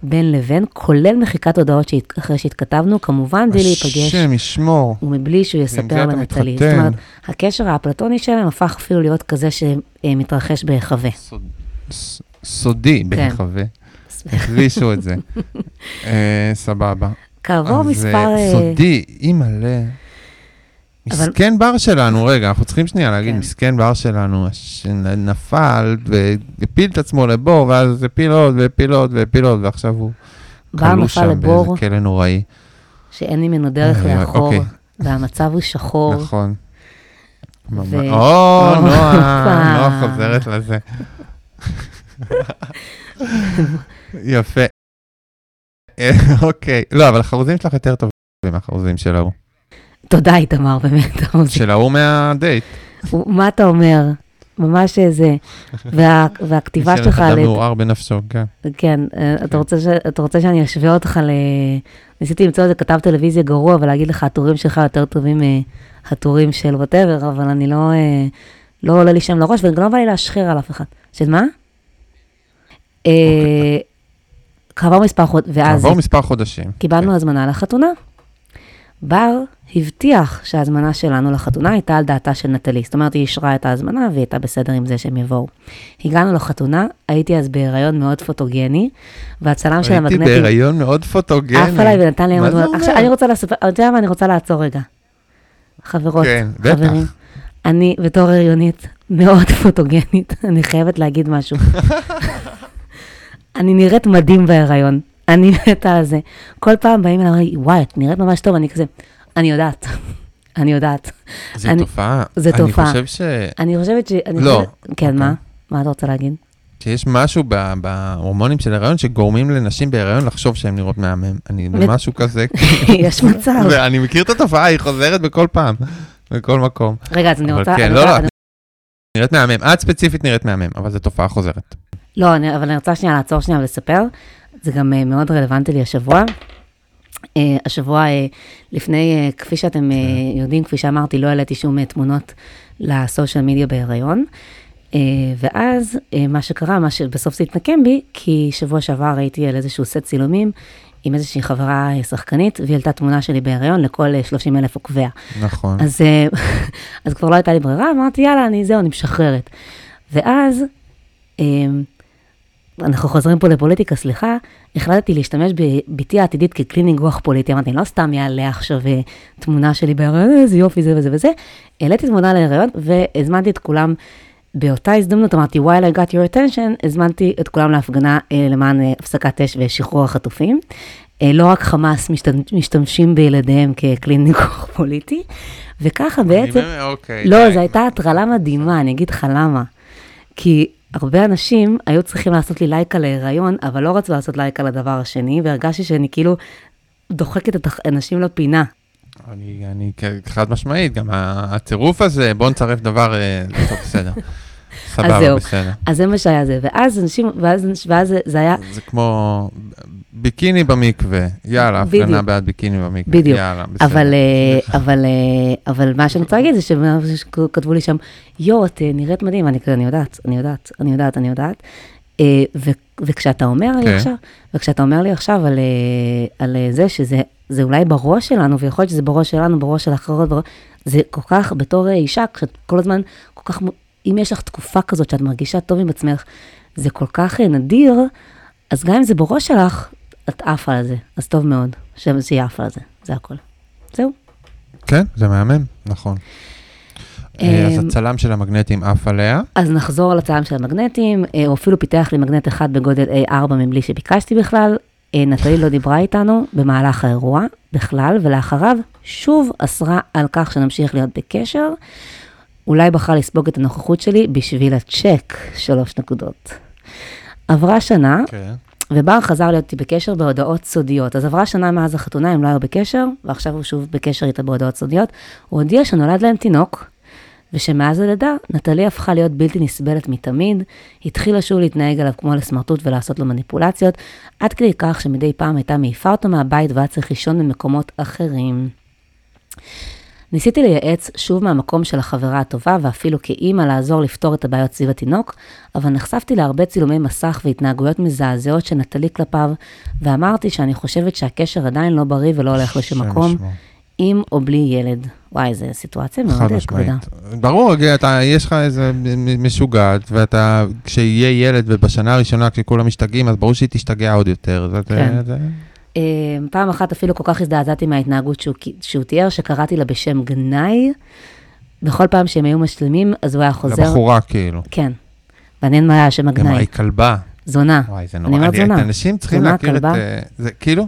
Speaker 4: בין לבין, כולל מחיקת הודעות שהת- אחרי שהתכתבנו, כמובן בלי להיפגש.
Speaker 2: השם ישמור.
Speaker 4: ומבלי שהוא יספר לנטלי. זאת. אומרת, הקשר האפלטוני שלהם הפך אפילו להיות כזה שמתרחש בהיחווה.
Speaker 2: סוד- ס- סודי
Speaker 4: כן.
Speaker 2: בהיחווה. החרישו את זה. אה, סבבה.
Speaker 4: כעבור מספר...
Speaker 2: אה,
Speaker 4: אה,
Speaker 2: סודי, אימא'לה. מסכן בר שלנו, רגע, אנחנו צריכים שנייה להגיד,
Speaker 4: כן.
Speaker 2: מסכן בר שלנו, שנפל והפיל את עצמו לבור, ואז הפיל עוד והפיל עוד והפיל עוד, ועכשיו הוא כלוא שם באיזה כלא נוראי.
Speaker 4: שאין ממנו דרך
Speaker 2: אה,
Speaker 4: לאחור,
Speaker 2: אוקיי.
Speaker 4: והמצב הוא שחור.
Speaker 2: נכון. או, נועה, נועה. חוזרת לזה. יפה. אה, אוקיי, לא, אבל החרוזים שלך יותר טובים מהחרוזים של ההוא.
Speaker 4: תודה, איתמר, באמת.
Speaker 2: של ההוא מהדייט.
Speaker 4: מה אתה אומר? ממש איזה... וה, והכתיבה שלך,
Speaker 2: אדם מעורער בנפשו, כן.
Speaker 4: כן, אה, אתה רוצה, ש, אתה רוצה שאני אשווה אותך ל... ניסיתי למצוא איזה כתב טלוויזיה גרוע ולהגיד לך, הטורים שלך יותר טובים מהטורים של ווטאבר, אבל אני לא... אה, לא עולה לי שם לראש, וגם לא בא לי להשחיר על אף אחד. של מה? אה, כעבור מספר חודשים, ואז
Speaker 2: אוקיי. כעבור מספר חודשים.
Speaker 4: קיבלנו הזמנה לחתונה. בר הבטיח שההזמנה שלנו לחתונה הייתה על דעתה של נטלי. זאת אומרת, היא אישרה את ההזמנה והיא הייתה בסדר עם זה שהם יבואו. הגענו לחתונה, הייתי אז בהיריון מאוד פוטוגני, והצלם של
Speaker 2: הייתי
Speaker 4: המגנטים
Speaker 2: בהיריון מאוד פוטוגני.
Speaker 4: עף עליי ונתן לי
Speaker 2: מה. זה
Speaker 4: עכשיו,
Speaker 2: אומר?
Speaker 4: אני רוצה לספר, אתה יודע מה? אני רוצה לעצור רגע. חברות,
Speaker 2: כן, בטח.
Speaker 4: חברים, אני בתור הריונית מאוד פוטוגנית, אני חייבת להגיד משהו. אני נראית מדהים בהיריון, אני מתה על זה. כל פעם באים אליי, אומרים לי, וואי, את נראית ממש טוב, אני כזה, אני יודעת, אני יודעת.
Speaker 2: זה
Speaker 4: אני-
Speaker 2: תופעה.
Speaker 4: זה תופעה.
Speaker 2: אני חושב
Speaker 4: אני חושבת ש... אני
Speaker 2: לא.
Speaker 4: חושבת- כן,
Speaker 2: אוקיי.
Speaker 4: מה? מה אתה רוצה להגיד?
Speaker 2: שיש משהו בהורמונים של הריון שגורמים לנשים בהיריון לחשוב שהן נראות מהמם. אני
Speaker 4: מת-
Speaker 2: משהו כזה.
Speaker 4: יש מצב.
Speaker 2: ואני מכיר את התופעה, היא חוזרת בכל פעם, בכל מקום.
Speaker 4: רגע, אז אני רוצה...
Speaker 2: כן,
Speaker 4: אני
Speaker 2: לא, לא,
Speaker 4: אני
Speaker 2: את נראית מהמם. את ספציפית נראית מהמם, אבל זו תופעה חוזרת.
Speaker 4: לא, אני, אבל אני רוצה שנייה לעצור שנייה ולספר. זה גם uh, מאוד רלוונטי לי השבוע. Uh, השבוע, uh, לפני, כפי שאתם uh, יודעים, כפי שאמרתי, לא העליתי שום תמונות לסושיאל מדיה בהיריון. ואז מה שקרה, מה שבסוף זה התנקם בי, כי שבוע שעבר הייתי על איזשהו סט צילומים עם איזושהי חברה שחקנית, והיא העלתה תמונה שלי בהיריון לכל uh, 30 אלף עוקביה.
Speaker 2: נכון.
Speaker 4: אז, אה, אז כבר לא הייתה לי ברירה, אמרתי, יאללה, אני זהו, אני משחררת. ואז, אה, אנחנו חוזרים פה לפוליטיקה, סליחה, החלטתי להשתמש בבתי העתידית ככלי ניגוח פוליטי. אמרתי, אני לא סתם אעלה עכשיו אה, תמונה שלי בהיריון, איזה יופי זה וזה וזה. העליתי תמונה להיריון והזמנתי את כולם. באותה הזדמנות אמרתי, while I got your attention, הזמנתי את כולם להפגנה אה, למען אה, הפסקת אש ושחרור החטופים. אה, לא רק חמאס משתמש, משתמשים בילדיהם ככלי ניגוח פוליטי, וככה בעצם...
Speaker 2: אני- אוקיי.
Speaker 4: לא. זו הייתה הטרלה מדהימה, אני אגיד לך למה. כי הרבה אנשים היו צריכים לעשות לי לייק על ההיריון, אבל לא רצו לעשות לייק על הדבר השני, והרגשתי שאני כאילו דוחקת את האנשים לפינה.
Speaker 2: אני, אני חד משמעית, גם הצירוף הזה, בוא נצרף דבר, אה, טוב, בסדר. סבבה. בסדר.
Speaker 4: אז זה מה שהיה זה. ואז אנשים, ואז, ואז זה היה,
Speaker 2: זה כמו ביקיני במקווה, יאללה, הפגנה. בעד ביקיני במקווה,
Speaker 4: בדיוק.
Speaker 2: יאללה, בסדר.
Speaker 4: אבל, אה, אבל, אה, אבל מה שאני רוצה להגיד זה שכתבו לי שם, יואו, את אה, נראית מדהים, אני כזה, אני יודעת, אני יודעת, אני יודעת, אני יודעת. ו- וכשאתה אומר לי
Speaker 2: כן.
Speaker 4: עכשיו, וכשאתה אומר לי עכשיו על, על זה שזה זה אולי בראש שלנו, ויכול להיות שזה בראש שלנו, בראש של אחרות, בראש, זה כל כך, בתור אישה, כשאת כל הזמן, כל כך, אם יש לך תקופה כזאת שאת מרגישה טוב עם עצמך, זה כל כך נדיר, אז גם אם זה בראש שלך, את עפה על זה, אז טוב מאוד, שיהיה עפה על זה, זה הכל. זהו.
Speaker 2: כן, זה מהמם, נכון. אה, אז
Speaker 4: אמ,
Speaker 2: הצלם של המגנטים עף עליה.
Speaker 4: אז נחזור על הצלם של המגנטים, אה, הוא אפילו פיתח לי מגנט אחד בגודל A4 מבלי שביקשתי בכלל. אה, נטלי לא דיברה איתנו במהלך האירוע בכלל, ולאחריו שוב אסרה על כך שנמשיך להיות בקשר. אולי בחרה לספוג את הנוכחות שלי בשביל הצ'ק, שלוש נקודות. עברה שנה,
Speaker 2: כן.
Speaker 4: ובר חזר להיות איתי בקשר בהודעות סודיות. אז עברה שנה מאז החתונה, הם לא היו בקשר, ועכשיו הוא שוב בקשר איתה בהודעות סודיות. הוא הודיע שנולד להם תינוק, ושמאז הלידה, נטלי הפכה להיות בלתי נסבלת מתמיד, התחילה שוב להתנהג עליו כמו לסמרטוט ולעשות לו מניפולציות, עד כדי כך שמדי פעם הייתה מעיפה אותו מהבית והיה צריך לישון במקומות אחרים. ניסיתי לייעץ שוב מהמקום של החברה הטובה, ואפילו כאימא לעזור לפתור את הבעיות סביב התינוק, אבל נחשפתי להרבה צילומי מסך והתנהגויות מזעזעות של נטלי כלפיו, ואמרתי שאני חושבת שהקשר עדיין לא בריא ולא הולך לשום מקום. עם או בלי ילד. וואי, זו סיטואציה מאוד. כבדה.
Speaker 2: ברור, אתה, יש לך איזה משוגעת, ואתה, כשיהיה ילד ובשנה הראשונה, כשכולם משתגעים, אז ברור שהיא תשתגע עוד יותר. זה,
Speaker 4: כן.
Speaker 2: זה,
Speaker 4: פעם אחת אפילו כל כך הזדעזעתי מההתנהגות שהוא, שהוא תיאר, שקראתי לה בשם גנאי. בכל פעם שהם היו משלימים, אז הוא היה חוזר.
Speaker 2: לבחורה כאילו.
Speaker 4: כן. מעניין מה היה השם
Speaker 2: גם
Speaker 4: הגנאי.
Speaker 2: היא כלבה.
Speaker 4: זונה.
Speaker 2: וואי, זה
Speaker 4: אני
Speaker 2: נורא.
Speaker 4: אומרת
Speaker 2: אני-
Speaker 4: זונה.
Speaker 2: אנשים צריכים
Speaker 4: זונה,
Speaker 2: להכיר את...
Speaker 4: כלבה.
Speaker 2: אה, זה כאילו...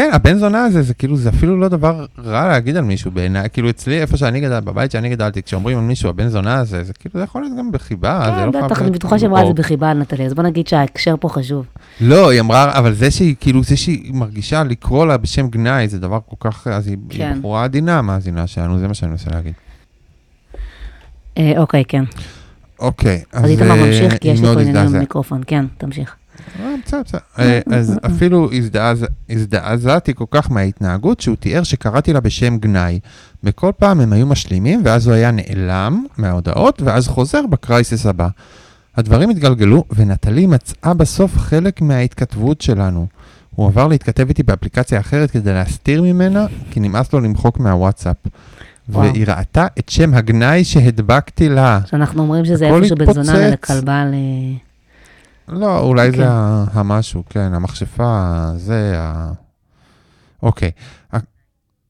Speaker 2: כן, הבן זונה הזה, זה כאילו, זה אפילו לא דבר רע להגיד על מישהו בעיניי. כאילו, אצלי, איפה שאני גדל, בבית שאני גדלתי, כשאומרים על מישהו, הבן זונה הזה, זה כאילו, זה יכול להיות גם בחיבה, זה
Speaker 4: כן,
Speaker 2: לא חייב
Speaker 4: בטח, אני בטוחה
Speaker 2: כאילו
Speaker 4: שאמרה את זה. בחיבה נטלי, אז בוא נגיד שההקשר פה חשוב.
Speaker 2: לא, היא אמרה, אבל זה שהיא, כאילו, זה שהיא מרגישה לקרוא לה בשם גנאי, זה דבר כל כך, אז היא
Speaker 4: כן.
Speaker 2: בחורה עדינה, המאזינה שלנו, זה מה שאני מנסה להגיד.
Speaker 4: אה, אוקיי, כן.
Speaker 2: אוקיי, אז
Speaker 4: אז איתמר
Speaker 2: אה,
Speaker 4: ממשיך, כי יש לי פה עניינים
Speaker 2: הזדעזעה.
Speaker 4: במיקרופון. כן, תמשיך.
Speaker 2: אה, בסדר, בסדר. אה, אז אפילו הזדעז- הזדעזעתי כל כך מההתנהגות שהוא תיאר שקראתי לה בשם גנאי. בכל פעם הם היו משלימים, ואז הוא היה נעלם מההודעות, ואז חוזר בקרייסס הבא. הדברים התגלגלו, ונטלי מצאה בסוף חלק מההתכתבות שלנו. הוא עבר להתכתב איתי באפליקציה אחרת כדי להסתיר ממנה, כי נמאס לו למחוק מהוואטסאפ.
Speaker 4: וואו.
Speaker 2: והיא ראתה את שם הגנאי שהדבקתי לה.
Speaker 4: שאנחנו אומרים שזה
Speaker 2: הכל
Speaker 4: איפשהו בין זונה
Speaker 2: התפוצץ.
Speaker 4: לכלבה ל...
Speaker 2: לא, אולי
Speaker 4: כן.
Speaker 2: זה המשהו, כן, המכשפה, זה ה... אוקיי.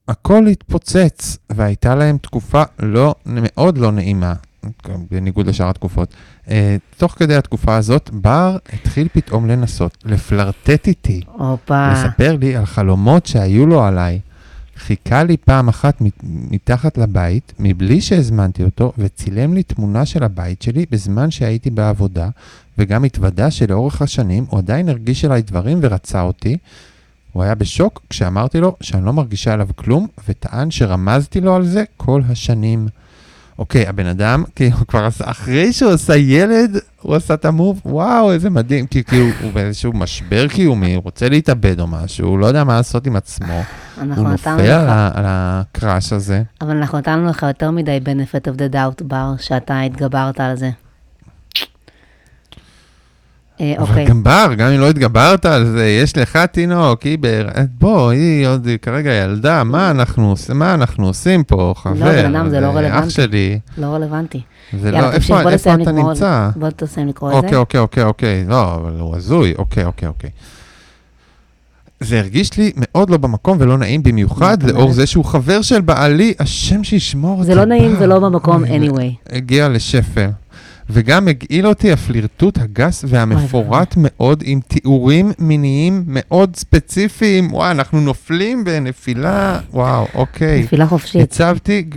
Speaker 2: הכל התפוצץ, והייתה להם תקופה לא, מאוד לא נעימה, בניגוד לשאר התקופות. אה, תוך כדי התקופה הזאת, בר התחיל פתאום לנסות לפלרטט איתי,
Speaker 4: הופה.
Speaker 2: לספר לי על חלומות שהיו לו עליי. חיכה לי פעם אחת מת- מתחת לבית, מבלי שהזמנתי אותו, וצילם לי תמונה של הבית שלי בזמן שהייתי בעבודה, וגם התוודה שלאורך השנים הוא עדיין הרגיש אליי דברים ורצה אותי. הוא היה בשוק כשאמרתי לו שאני לא מרגישה עליו כלום, וטען שרמזתי לו על זה כל השנים. אוקיי, הבן אדם, כאילו, הוא כבר עשה, אחרי שהוא עשה ילד, הוא עשה את המוב, וואו, איזה מדהים, כי כאילו, הוא באיזשהו משבר קיומי, הוא רוצה להתאבד או משהו, הוא לא יודע מה לעשות עם עצמו, הוא נופל על, ה- על הקראש הזה.
Speaker 4: אבל אנחנו נתנו לך יותר מדי benefit of the doubt בר, שאתה התגברת על זה. אה,
Speaker 2: אבל
Speaker 4: אוקיי,
Speaker 2: גם בר, גם אם לא התגברת על זה, יש לך תינוק, היא בר... בוא, היא עוד כרגע ילדה, מה אנחנו עושים, מה אנחנו עושים פה, חבר?
Speaker 4: בן אדם, זה לא
Speaker 2: אח
Speaker 4: רלוונטי.
Speaker 2: שלי,
Speaker 4: לא רלוונטי.
Speaker 2: זה לא, איפה אתה נמצא?
Speaker 4: בוא תסיים לקרוא את
Speaker 2: אוקיי,
Speaker 4: זה.
Speaker 2: אוקיי, אוקיי, אוקיי, לא, אבל הוא הזוי, אוקיי, אוקיי, אוקיי. זה הרגיש לי מאוד לא במקום ולא נעים במיוחד, לאור? זה שהוא חבר של בעלי, השם שישמור אותי.
Speaker 4: זה לא נעים
Speaker 2: בר.
Speaker 4: ולא במקום anyway.
Speaker 2: הגיע לשפל. וגם הגעיל אותי הפלירטוט הגס והמפורט מאוד, עם תיאורים מיניים מאוד ספציפיים. וואי, אנחנו נופלים בנפילה, וואו, אוקיי.
Speaker 4: נפילה חופשית.
Speaker 2: הצבתי,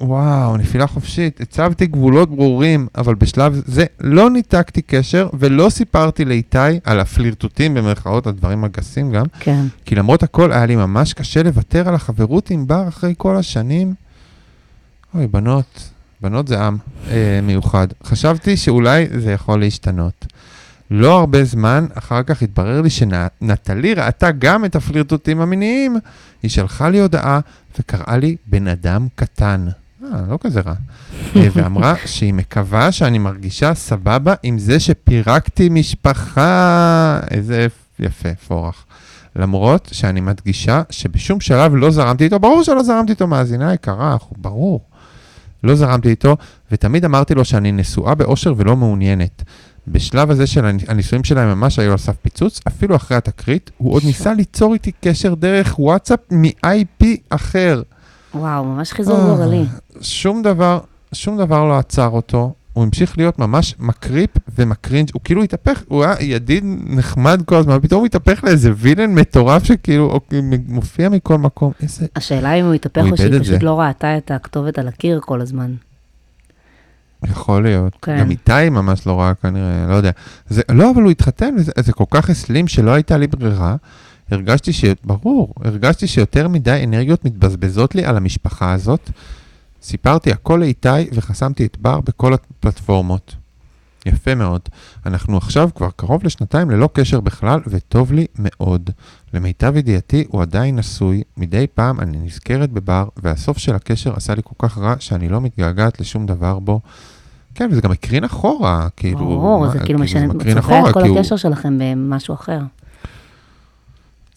Speaker 2: וואו, נפילה חופשית. הצבתי גבולות ברורים, אבל בשלב זה לא ניתקתי קשר ולא סיפרתי לאיתי על הפלירטוטים, במרכאות, הדברים הגסים גם.
Speaker 4: כן.
Speaker 2: כי למרות הכל היה לי ממש קשה לוותר על החברות עם בר אחרי כל השנים. אוי, בנות, בנות זה עם אה, מיוחד. חשבתי שאולי זה יכול להשתנות. לא הרבה זמן אחר כך התברר לי שנטלי ראתה גם את הפלירטוטים המיניים. היא שלחה לי הודעה וקראה לי בן אדם קטן. אה, לא כזה רע. אה, ואמרה שהיא מקווה שאני מרגישה סבבה עם זה שפירקתי משפחה. איזה יפה, פורח. למרות שאני מדגישה שבשום שלב לא זרמתי איתו, ברור שלא זרמתי איתו, מאזינה יקרה, ברור. לא זרמתי איתו, ותמיד אמרתי לו שאני נשואה באושר ולא מעוניינת. בשלב הזה של הנישואים שלהם ממש היו על סף פיצוץ, אפילו אחרי התקרית, הוא עוד ניסה ליצור איתי קשר דרך וואטסאפ מ-IP אחר.
Speaker 4: וואו, ממש חיזור גורלי.
Speaker 2: שום דבר, שום דבר לא עצר אותו. הוא המשיך להיות ממש מקריפ ומקרינג', הוא כאילו התהפך, הוא היה ידיד נחמד כל הזמן, פתאום הוא התהפך לאיזה וילן מטורף שכאילו מופיע מכל מקום, איזה...
Speaker 4: השאלה אם הוא התהפך או שהיא פשוט לא ראתה את הכתובת על הקיר כל הזמן.
Speaker 2: יכול להיות. כן. גם איתי ממש לא ראה כנראה, לא יודע. זה, לא, אבל הוא התחתן, וזה, זה כל כך הסלים שלא הייתה לי ברירה. הרגשתי ש... ברור, הרגשתי שיותר מדי אנרגיות מתבזבזות לי על המשפחה הזאת. סיפרתי הכל לאיתי וחסמתי את בר בכל הפלטפורמות. יפה מאוד. אנחנו עכשיו כבר קרוב לשנתיים ללא קשר בכלל, וטוב לי מאוד. למיטב ידיעתי, הוא עדיין נשוי, מדי פעם אני נזכרת בבר, והסוף של הקשר עשה לי כל כך רע שאני לא מתגעגעת לשום דבר בו. כן, וזה גם מקרין אחורה, כאילו...
Speaker 4: ברור, זה כאילו משנה, צובע את כל הקשר שלכם במשהו אחר.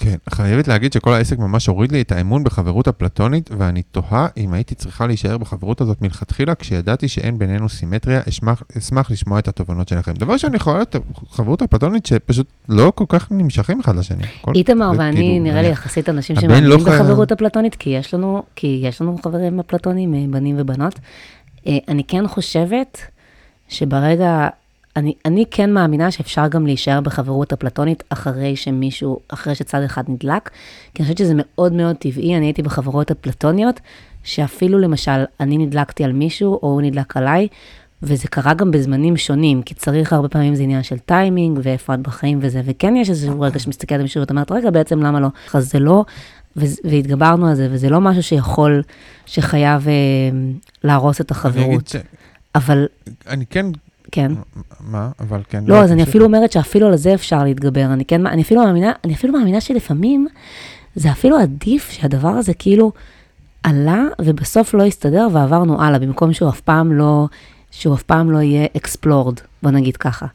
Speaker 2: כן, חייבת להגיד שכל העסק ממש הוריד לי את האמון בחברות הפלטונית, ואני תוהה אם הייתי צריכה להישאר בחברות הזאת מלכתחילה, כשידעתי שאין בינינו סימטריה, אשמח, אשמח לשמוע את התובנות שלכם. דבר שאני יכולה להיות חברות הפלטונית שפשוט לא כל כך נמשכים אחד לשני.
Speaker 4: איתמר ואני כאילו, נראה לי יחסית אנשים שמאמינים לא בחברות הפלטונית, כי יש לנו, כי יש לנו חברים הפלטונים, אה, בנים ובנות. אה, אני כן חושבת שברגע אני, אני כן מאמינה שאפשר גם להישאר בחברות אפלטונית אחרי שמישהו, אחרי שצד אחד נדלק, כי אני חושבת שזה מאוד מאוד טבעי, אני הייתי בחברות אפלטוניות, שאפילו למשל אני נדלקתי על מישהו, או הוא נדלק עליי, וזה קרה גם בזמנים שונים, כי צריך הרבה פעמים זה עניין של טיימינג, ואיפה את בחיים וזה, וכן יש איזשהו רגע שמסתכלת על מישהו ואת אומרת, רגע, בעצם למה לא? אז זה לא, והתגברנו על זה, וזה לא משהו שיכול, שחייב אה, להרוס את החברות. אבל...
Speaker 2: אני כן
Speaker 4: כן.
Speaker 2: מה? אבל כן.
Speaker 4: לא, אז אני אפילו אומרת שאפילו על זה אפשר להתגבר. אני כן, אני אפילו מאמינה, אני אפילו מאמינה שלפעמים זה אפילו עדיף שהדבר הזה כאילו עלה ובסוף לא הסתדר ועברנו הלאה, במקום שהוא אף פעם לא, שהוא אף פעם לא יהיה אקספלורד, בוא נגיד ככה.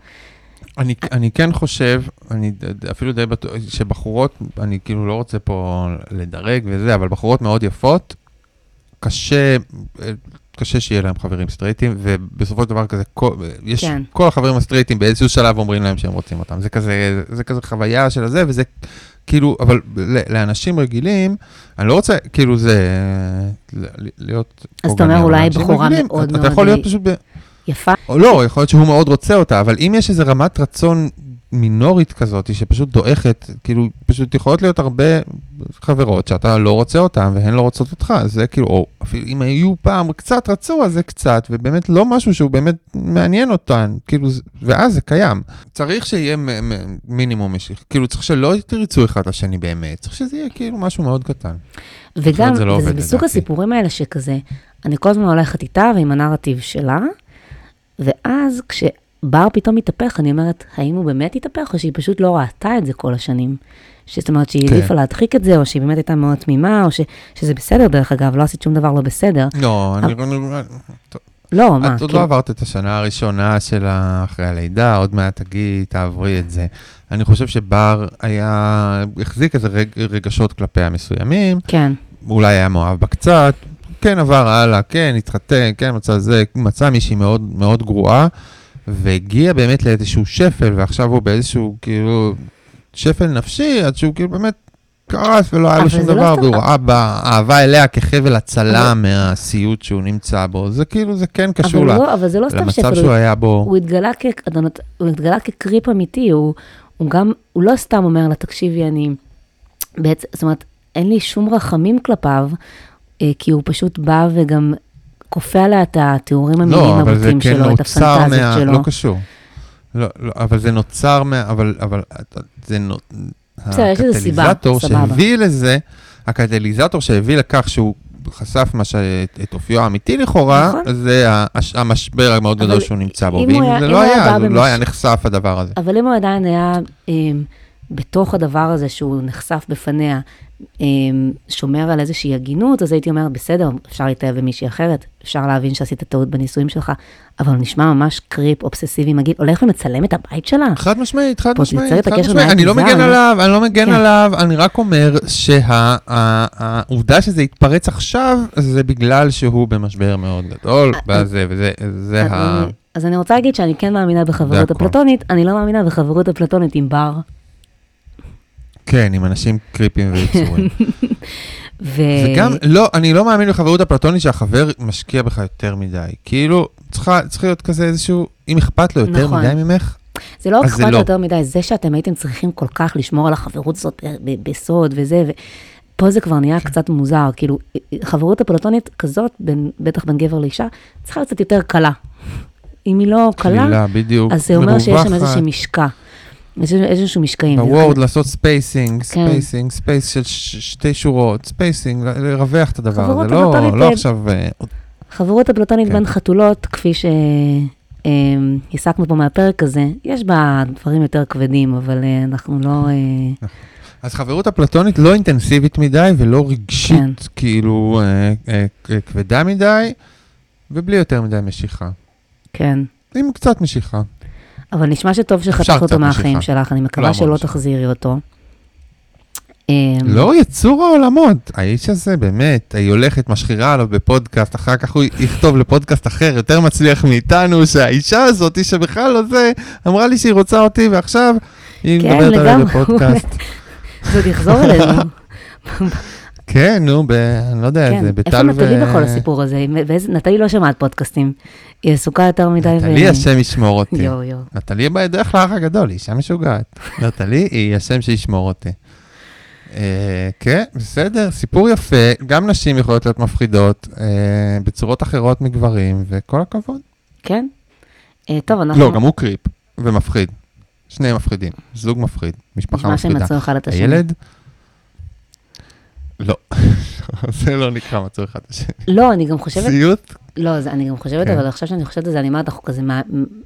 Speaker 2: אני, אני כן חושב, אני אפילו די בטוח, שבחורות, אני כאילו לא רוצה פה לדרג וזה, אבל בחורות מאוד יפות, קשה, קשה שיהיה להם חברים סטרייטים, ובסופו של דבר כזה, כל, יש, כן. כל החברים הסטרייטים באיזשהו שלב אומרים להם שהם רוצים אותם. זה כזה, זה כזה חוויה של זה, וזה כאילו, אבל לאנשים רגילים, אני לא רוצה, כאילו זה, להיות...
Speaker 4: אז אתה אומר אולי בחורה רגילים, מאוד
Speaker 2: אתה מאוד... אתה יכול להיות פשוט ב...
Speaker 4: יפה.
Speaker 2: או לא, יכול להיות שהוא מאוד רוצה אותה, אבל אם יש איזו רמת רצון מינורית כזאת, שפשוט דועכת, כאילו, פשוט יכולות להיות הרבה חברות שאתה לא רוצה אותן והן לא רוצות אותך, זה כאילו, או אפילו אם היו פעם קצת רצו, אז זה קצת, ובאמת לא משהו שהוא באמת מעניין אותן, כאילו, ואז זה קיים. צריך שיהיה מינימום משיך, כאילו, צריך שלא תרצו אחד לשני באמת, צריך שזה יהיה כאילו משהו מאוד קטן.
Speaker 4: וגם, זה, לא וזה בסוג הסיפורים האלה שכזה, אני כל הזמן הולכת איתה ועם הנרטיב שלה, ואז כש... בר פתאום התהפך, אני אומרת, האם הוא באמת התהפך, או שהיא פשוט לא ראתה את זה כל השנים? זאת אומרת, שהיא כן. העדיפה כן. להדחיק את זה, או שהיא באמת הייתה מאוד תמימה, או ש, שזה בסדר, דרך אגב, לא עשית שום דבר לא בסדר.
Speaker 2: לא, אני...
Speaker 4: לא, מה?
Speaker 2: את עוד לא עברת את השנה הראשונה שלה אחרי הלידה, עוד מעט תגיעי, תעברי את זה. אני חושב שבר היה, החזיק איזה רג, רגשות כלפיה מסוימים.
Speaker 4: כן.
Speaker 2: אולי היה מאוהב בה קצת, כן עבר הלאה, כן, התחתן, כן, מצא זה, מצא מישהי מאוד מאוד גרועה. והגיע באמת לאיזשהו שפל, ועכשיו הוא באיזשהו כאילו שפל נפשי, עד שהוא כאילו באמת קרס ולא היה לו
Speaker 4: אבל
Speaker 2: שום
Speaker 4: לא
Speaker 2: דבר,
Speaker 4: סתם-
Speaker 2: והוא ראה באהבה אליה כחבל הצלה
Speaker 4: אבל-
Speaker 2: מהסיוט שהוא נמצא בו. זה כאילו, זה כן
Speaker 4: אבל,
Speaker 2: קשור ל-
Speaker 4: לא, אבל זה לא סתם
Speaker 2: למצב
Speaker 4: שפל,
Speaker 2: שהוא היה בו.
Speaker 4: הוא התגלה, כ... הוא התגלה כקריפ אמיתי, הוא, הוא גם, הוא לא סתם אומר לה, תקשיבי, אני... בעצם, זאת אומרת, אין לי שום רחמים כלפיו, אה, כי הוא פשוט בא וגם כופה עליה את התיאורים המיניים
Speaker 2: לא, זה
Speaker 4: הבוטים
Speaker 2: כן
Speaker 4: שלו, את
Speaker 2: נוצר
Speaker 4: הפנטזיות
Speaker 2: מה...
Speaker 4: שלו.
Speaker 2: לא קשור. לא, לא, אבל זה נוצר מה... אבל, אבל זה נו...
Speaker 4: בסדר, יש לזה סיבה,
Speaker 2: הקטליזטור
Speaker 4: סבבה.
Speaker 2: שהביא לזה, הקטליזטור שהביא לכך שהוא חשף מה ש... את אופיו האמיתי לכאורה,
Speaker 4: נכון.
Speaker 2: זה הש- המשבר המאוד גדול שהוא נמצא בו.
Speaker 4: אם
Speaker 2: ואם
Speaker 4: היה-
Speaker 2: זה
Speaker 4: אם
Speaker 2: לא
Speaker 4: היה
Speaker 2: אז הוא לא היה נחשף הדבר הזה.
Speaker 4: אבל אם הוא עדיין היה אה, בתוך הדבר הזה שהוא נחשף בפניה, שומר על איזושהי הגינות, אז הייתי אומרת, בסדר, אפשר להתאהב במישהי אחרת, אפשר להבין שעשית טעות בנישואים שלך, אבל הוא נשמע ממש קריפ, אובססיבי, מגעיל, הולך ומצלם את הבית שלה.
Speaker 2: חד משמעית, חד משמעית, חד משמעית. אני לא מגן? עליו, אני לא מגן
Speaker 4: כן.
Speaker 2: עליו, אני רק אומר שהעובדה שזה התפרץ עכשיו, זה בגלל שהוא במשבר מאוד גדול, וזה, וזה, זה
Speaker 4: אז
Speaker 2: ה...
Speaker 4: אז אני רוצה להגיד שאני כן מאמינה בחברות. אפלטונית, אני לא מאמינה בחברות אפלטונית עם בר.
Speaker 2: כן, עם אנשים קריפים ויצורים.
Speaker 4: ו...
Speaker 2: וגם, לא, אני לא מאמין בחברות אפלטונית שהחבר משקיע בך יותר מדי. כאילו, צריכה, צריך להיות כזה איזשהו, אם אכפת לו יותר
Speaker 4: נכון.
Speaker 2: מדי ממך,
Speaker 4: זה לא אכפת
Speaker 2: לא.
Speaker 4: יותר מדי, זה שאתם הייתם צריכים כל כך לשמור על החברות הזאת בסוד וזה, ופה זה כבר
Speaker 2: כן.
Speaker 4: נהיה קצת מוזר, כאילו, חברות אפלטונית כזאת, בין, בטח בין גבר לאישה, צריכה להיות קצת יותר קלה. אם היא לא קלה, אז זה אומר שיש שם. איזושהי משקע. איזשהו משקעים.
Speaker 2: ב Word לעשות spacing,
Speaker 4: כן.
Speaker 2: spacing, space של שתי שורות, spacing, לרווח את הדבר הזה, לא לא
Speaker 4: אה,
Speaker 2: עכשיו... אה,
Speaker 4: חברות אפלטונית
Speaker 2: כן.
Speaker 4: בין חתולות, כפי שהסקנו פה מהפרק הזה, יש בה דברים יותר כבדים, אבל אה, אנחנו לא... אה,
Speaker 2: אז חברות אפלטונית לא אינטנסיבית מדי ולא
Speaker 4: כן.
Speaker 2: רגשית, כאילו אה, אה, אה, כבדה מדי, ובלי יותר מדי משיכה.
Speaker 4: כן.
Speaker 2: עם קצת משיכה.
Speaker 4: אבל נשמע שטוב שחתכת אותו מהחיים. שלך, אני מקווה
Speaker 2: לא
Speaker 4: שלא
Speaker 2: המון
Speaker 4: תחזירי אותו. אמ,
Speaker 2: לא יצור העולמות, האיש הזה באמת, היא הולכת, משחירה עליו בפודקאסט, אחר כך הוא יכתוב לפודקאסט אחר, יותר מצליח מאיתנו, שהאישה הזאת, שבכלל לא זה, אמרה לי שהיא רוצה אותי, ועכשיו היא
Speaker 4: כן,
Speaker 2: מדברת עליי
Speaker 4: לגמרי.
Speaker 2: בפודקאסט.
Speaker 4: זה עוד יחזור אלינו.
Speaker 2: כן, נו, ב... אני לא יודע,
Speaker 4: כן,
Speaker 2: זה
Speaker 4: איפה
Speaker 2: בטל ו...
Speaker 4: נטלי בכל הסיפור הזה? באיזה- נטלי לא שומעת פודקאסטים. היא עסוקה יותר מדי. ו-
Speaker 2: נטלי, השם ישמור אותי.
Speaker 4: יואו, יואו.
Speaker 2: נטלי בדרך לאח הגדול, היא אישה משוגעת. נטלי היא השם שישמור אותי. אה, כן, בסדר, סיפור יפה, גם נשים יכולות להיות מפחידות אה, בצורות אחרות מגברים, וכל הכבוד.
Speaker 4: כן? אה, טוב, אנחנו...
Speaker 2: לא, גם הוא קריפ ומפחיד. שניהם מפחידים, זוג מפחיד, משפחה
Speaker 4: נשמע שהם
Speaker 2: מפחידה.
Speaker 4: מצאו אחד את השני.
Speaker 2: הילד? לא, זה לא נקרא מצאו אחד את השני.
Speaker 4: לא, אני גם חושבת...
Speaker 2: סיוט?
Speaker 4: לא, זה, אני גם חושבת,
Speaker 2: כן.
Speaker 4: אבל עכשיו שאני חושבת על זה, אני אומרת, אנחנו כזה מה-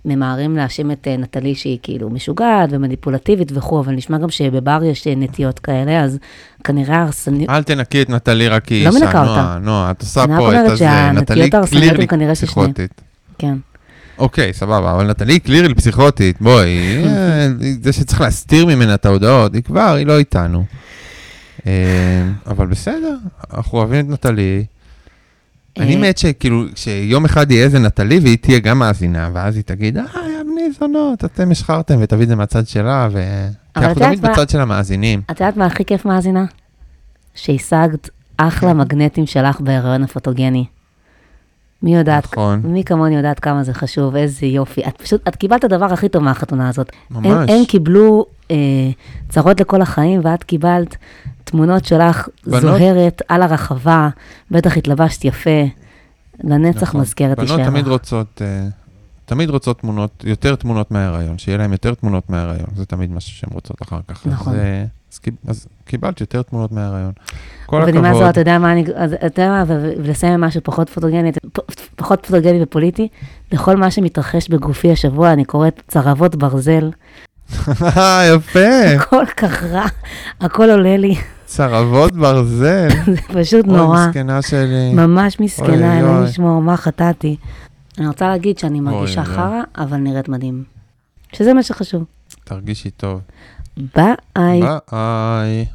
Speaker 4: ממהרים להאשים את אה, נטלי שהיא כאילו משוגעת ומניפולטיבית וכו', אבל נשמע גם שבבר יש אה, נטיות כאלה, אז כנראה ההרסניות...
Speaker 2: אל תנקי את נטלי רק כי היא
Speaker 4: לא
Speaker 2: אישה,
Speaker 4: מנקה אותה.
Speaker 2: נועה, נועה, את עושה
Speaker 4: אני רק
Speaker 2: פה את
Speaker 4: אומרת
Speaker 2: הזה,
Speaker 4: שהנטיות
Speaker 2: נטלי קלירלי
Speaker 4: הם כנראה ששניהם.
Speaker 2: פסיכוטית.
Speaker 4: כן.
Speaker 2: אוקיי, סבבה, אבל נטלי קלירל פסיכוטית, בואי, אה, זה שצריך להסתיר ממנה את ההודעות, היא כבר, היא לא איתנו. אה, אבל בסדר, אנחנו אוהבים את נטלי. אני
Speaker 4: אה,
Speaker 2: מת שכאילו, שיום אחד יהיה איזה נטלי והיא תהיה גם מאזינה, ואז היא תגיד, אה, יא בני זונות, אתם השחרתם, ותביא את זה מהצד שלה, ו... כי אנחנו תמיד בצד של המאזינים.
Speaker 4: את יודעת מה הכי כיף מאזינה? שהשגת אחלה מגנטים שלך בהיריון הפוטוגני. מי יודעת,
Speaker 2: נכון.
Speaker 4: מי כמוני יודעת כמה זה חשוב, איזה יופי. את פשוט, את קיבלת את הדבר הכי טוב מהחתונה הזאת. הם,
Speaker 2: ממש.
Speaker 4: הם קיבלו אה, צרות לכל החיים, ואת קיבלת תמונות שלך
Speaker 2: בנות-
Speaker 4: זוהרת על הרחבה, בטח התלבשת יפה, לנצח
Speaker 2: נכון.
Speaker 4: מזכרת
Speaker 2: בנות
Speaker 4: תישאר
Speaker 2: תמיד. רוצות, אה, תמיד רוצות תמונות, יותר תמונות מההיריון, שיהיה להם יותר תמונות מההיריון, זה תמיד משהו שהן רוצות אחר כך.
Speaker 4: נכון.
Speaker 2: אז, אה, אז, קיב- אז קיבלת יותר תמונות מההיריון. כל
Speaker 4: ובנימה זו,
Speaker 2: הכבוד.
Speaker 4: אתה יודע מה, אני, אז אתה יודע מה, ולסיים עם משהו פחות פוטוגני, פחות פוטוגני ופוליטי, לכל מה שמתרחש בגופי השבוע, אני קוראת צרבות ברזל,
Speaker 2: יפה,
Speaker 4: הכל כך רע, הכל עולה לי,
Speaker 2: צרבות ברזל.
Speaker 4: זה פשוט
Speaker 2: אוי,
Speaker 4: נורא,
Speaker 2: מסכנה שלי.
Speaker 4: ממש מסכנה,
Speaker 2: אוי,
Speaker 4: אלוהים
Speaker 2: אוי.
Speaker 4: ישמור, מה חטאתי. אני רוצה להגיד שאני מרגישה
Speaker 2: אוי, אוי.
Speaker 4: חרא, אבל נראית מדהים. שזה מה שחשוב.
Speaker 2: תרגישי טוב.
Speaker 4: Bye.
Speaker 2: Bye.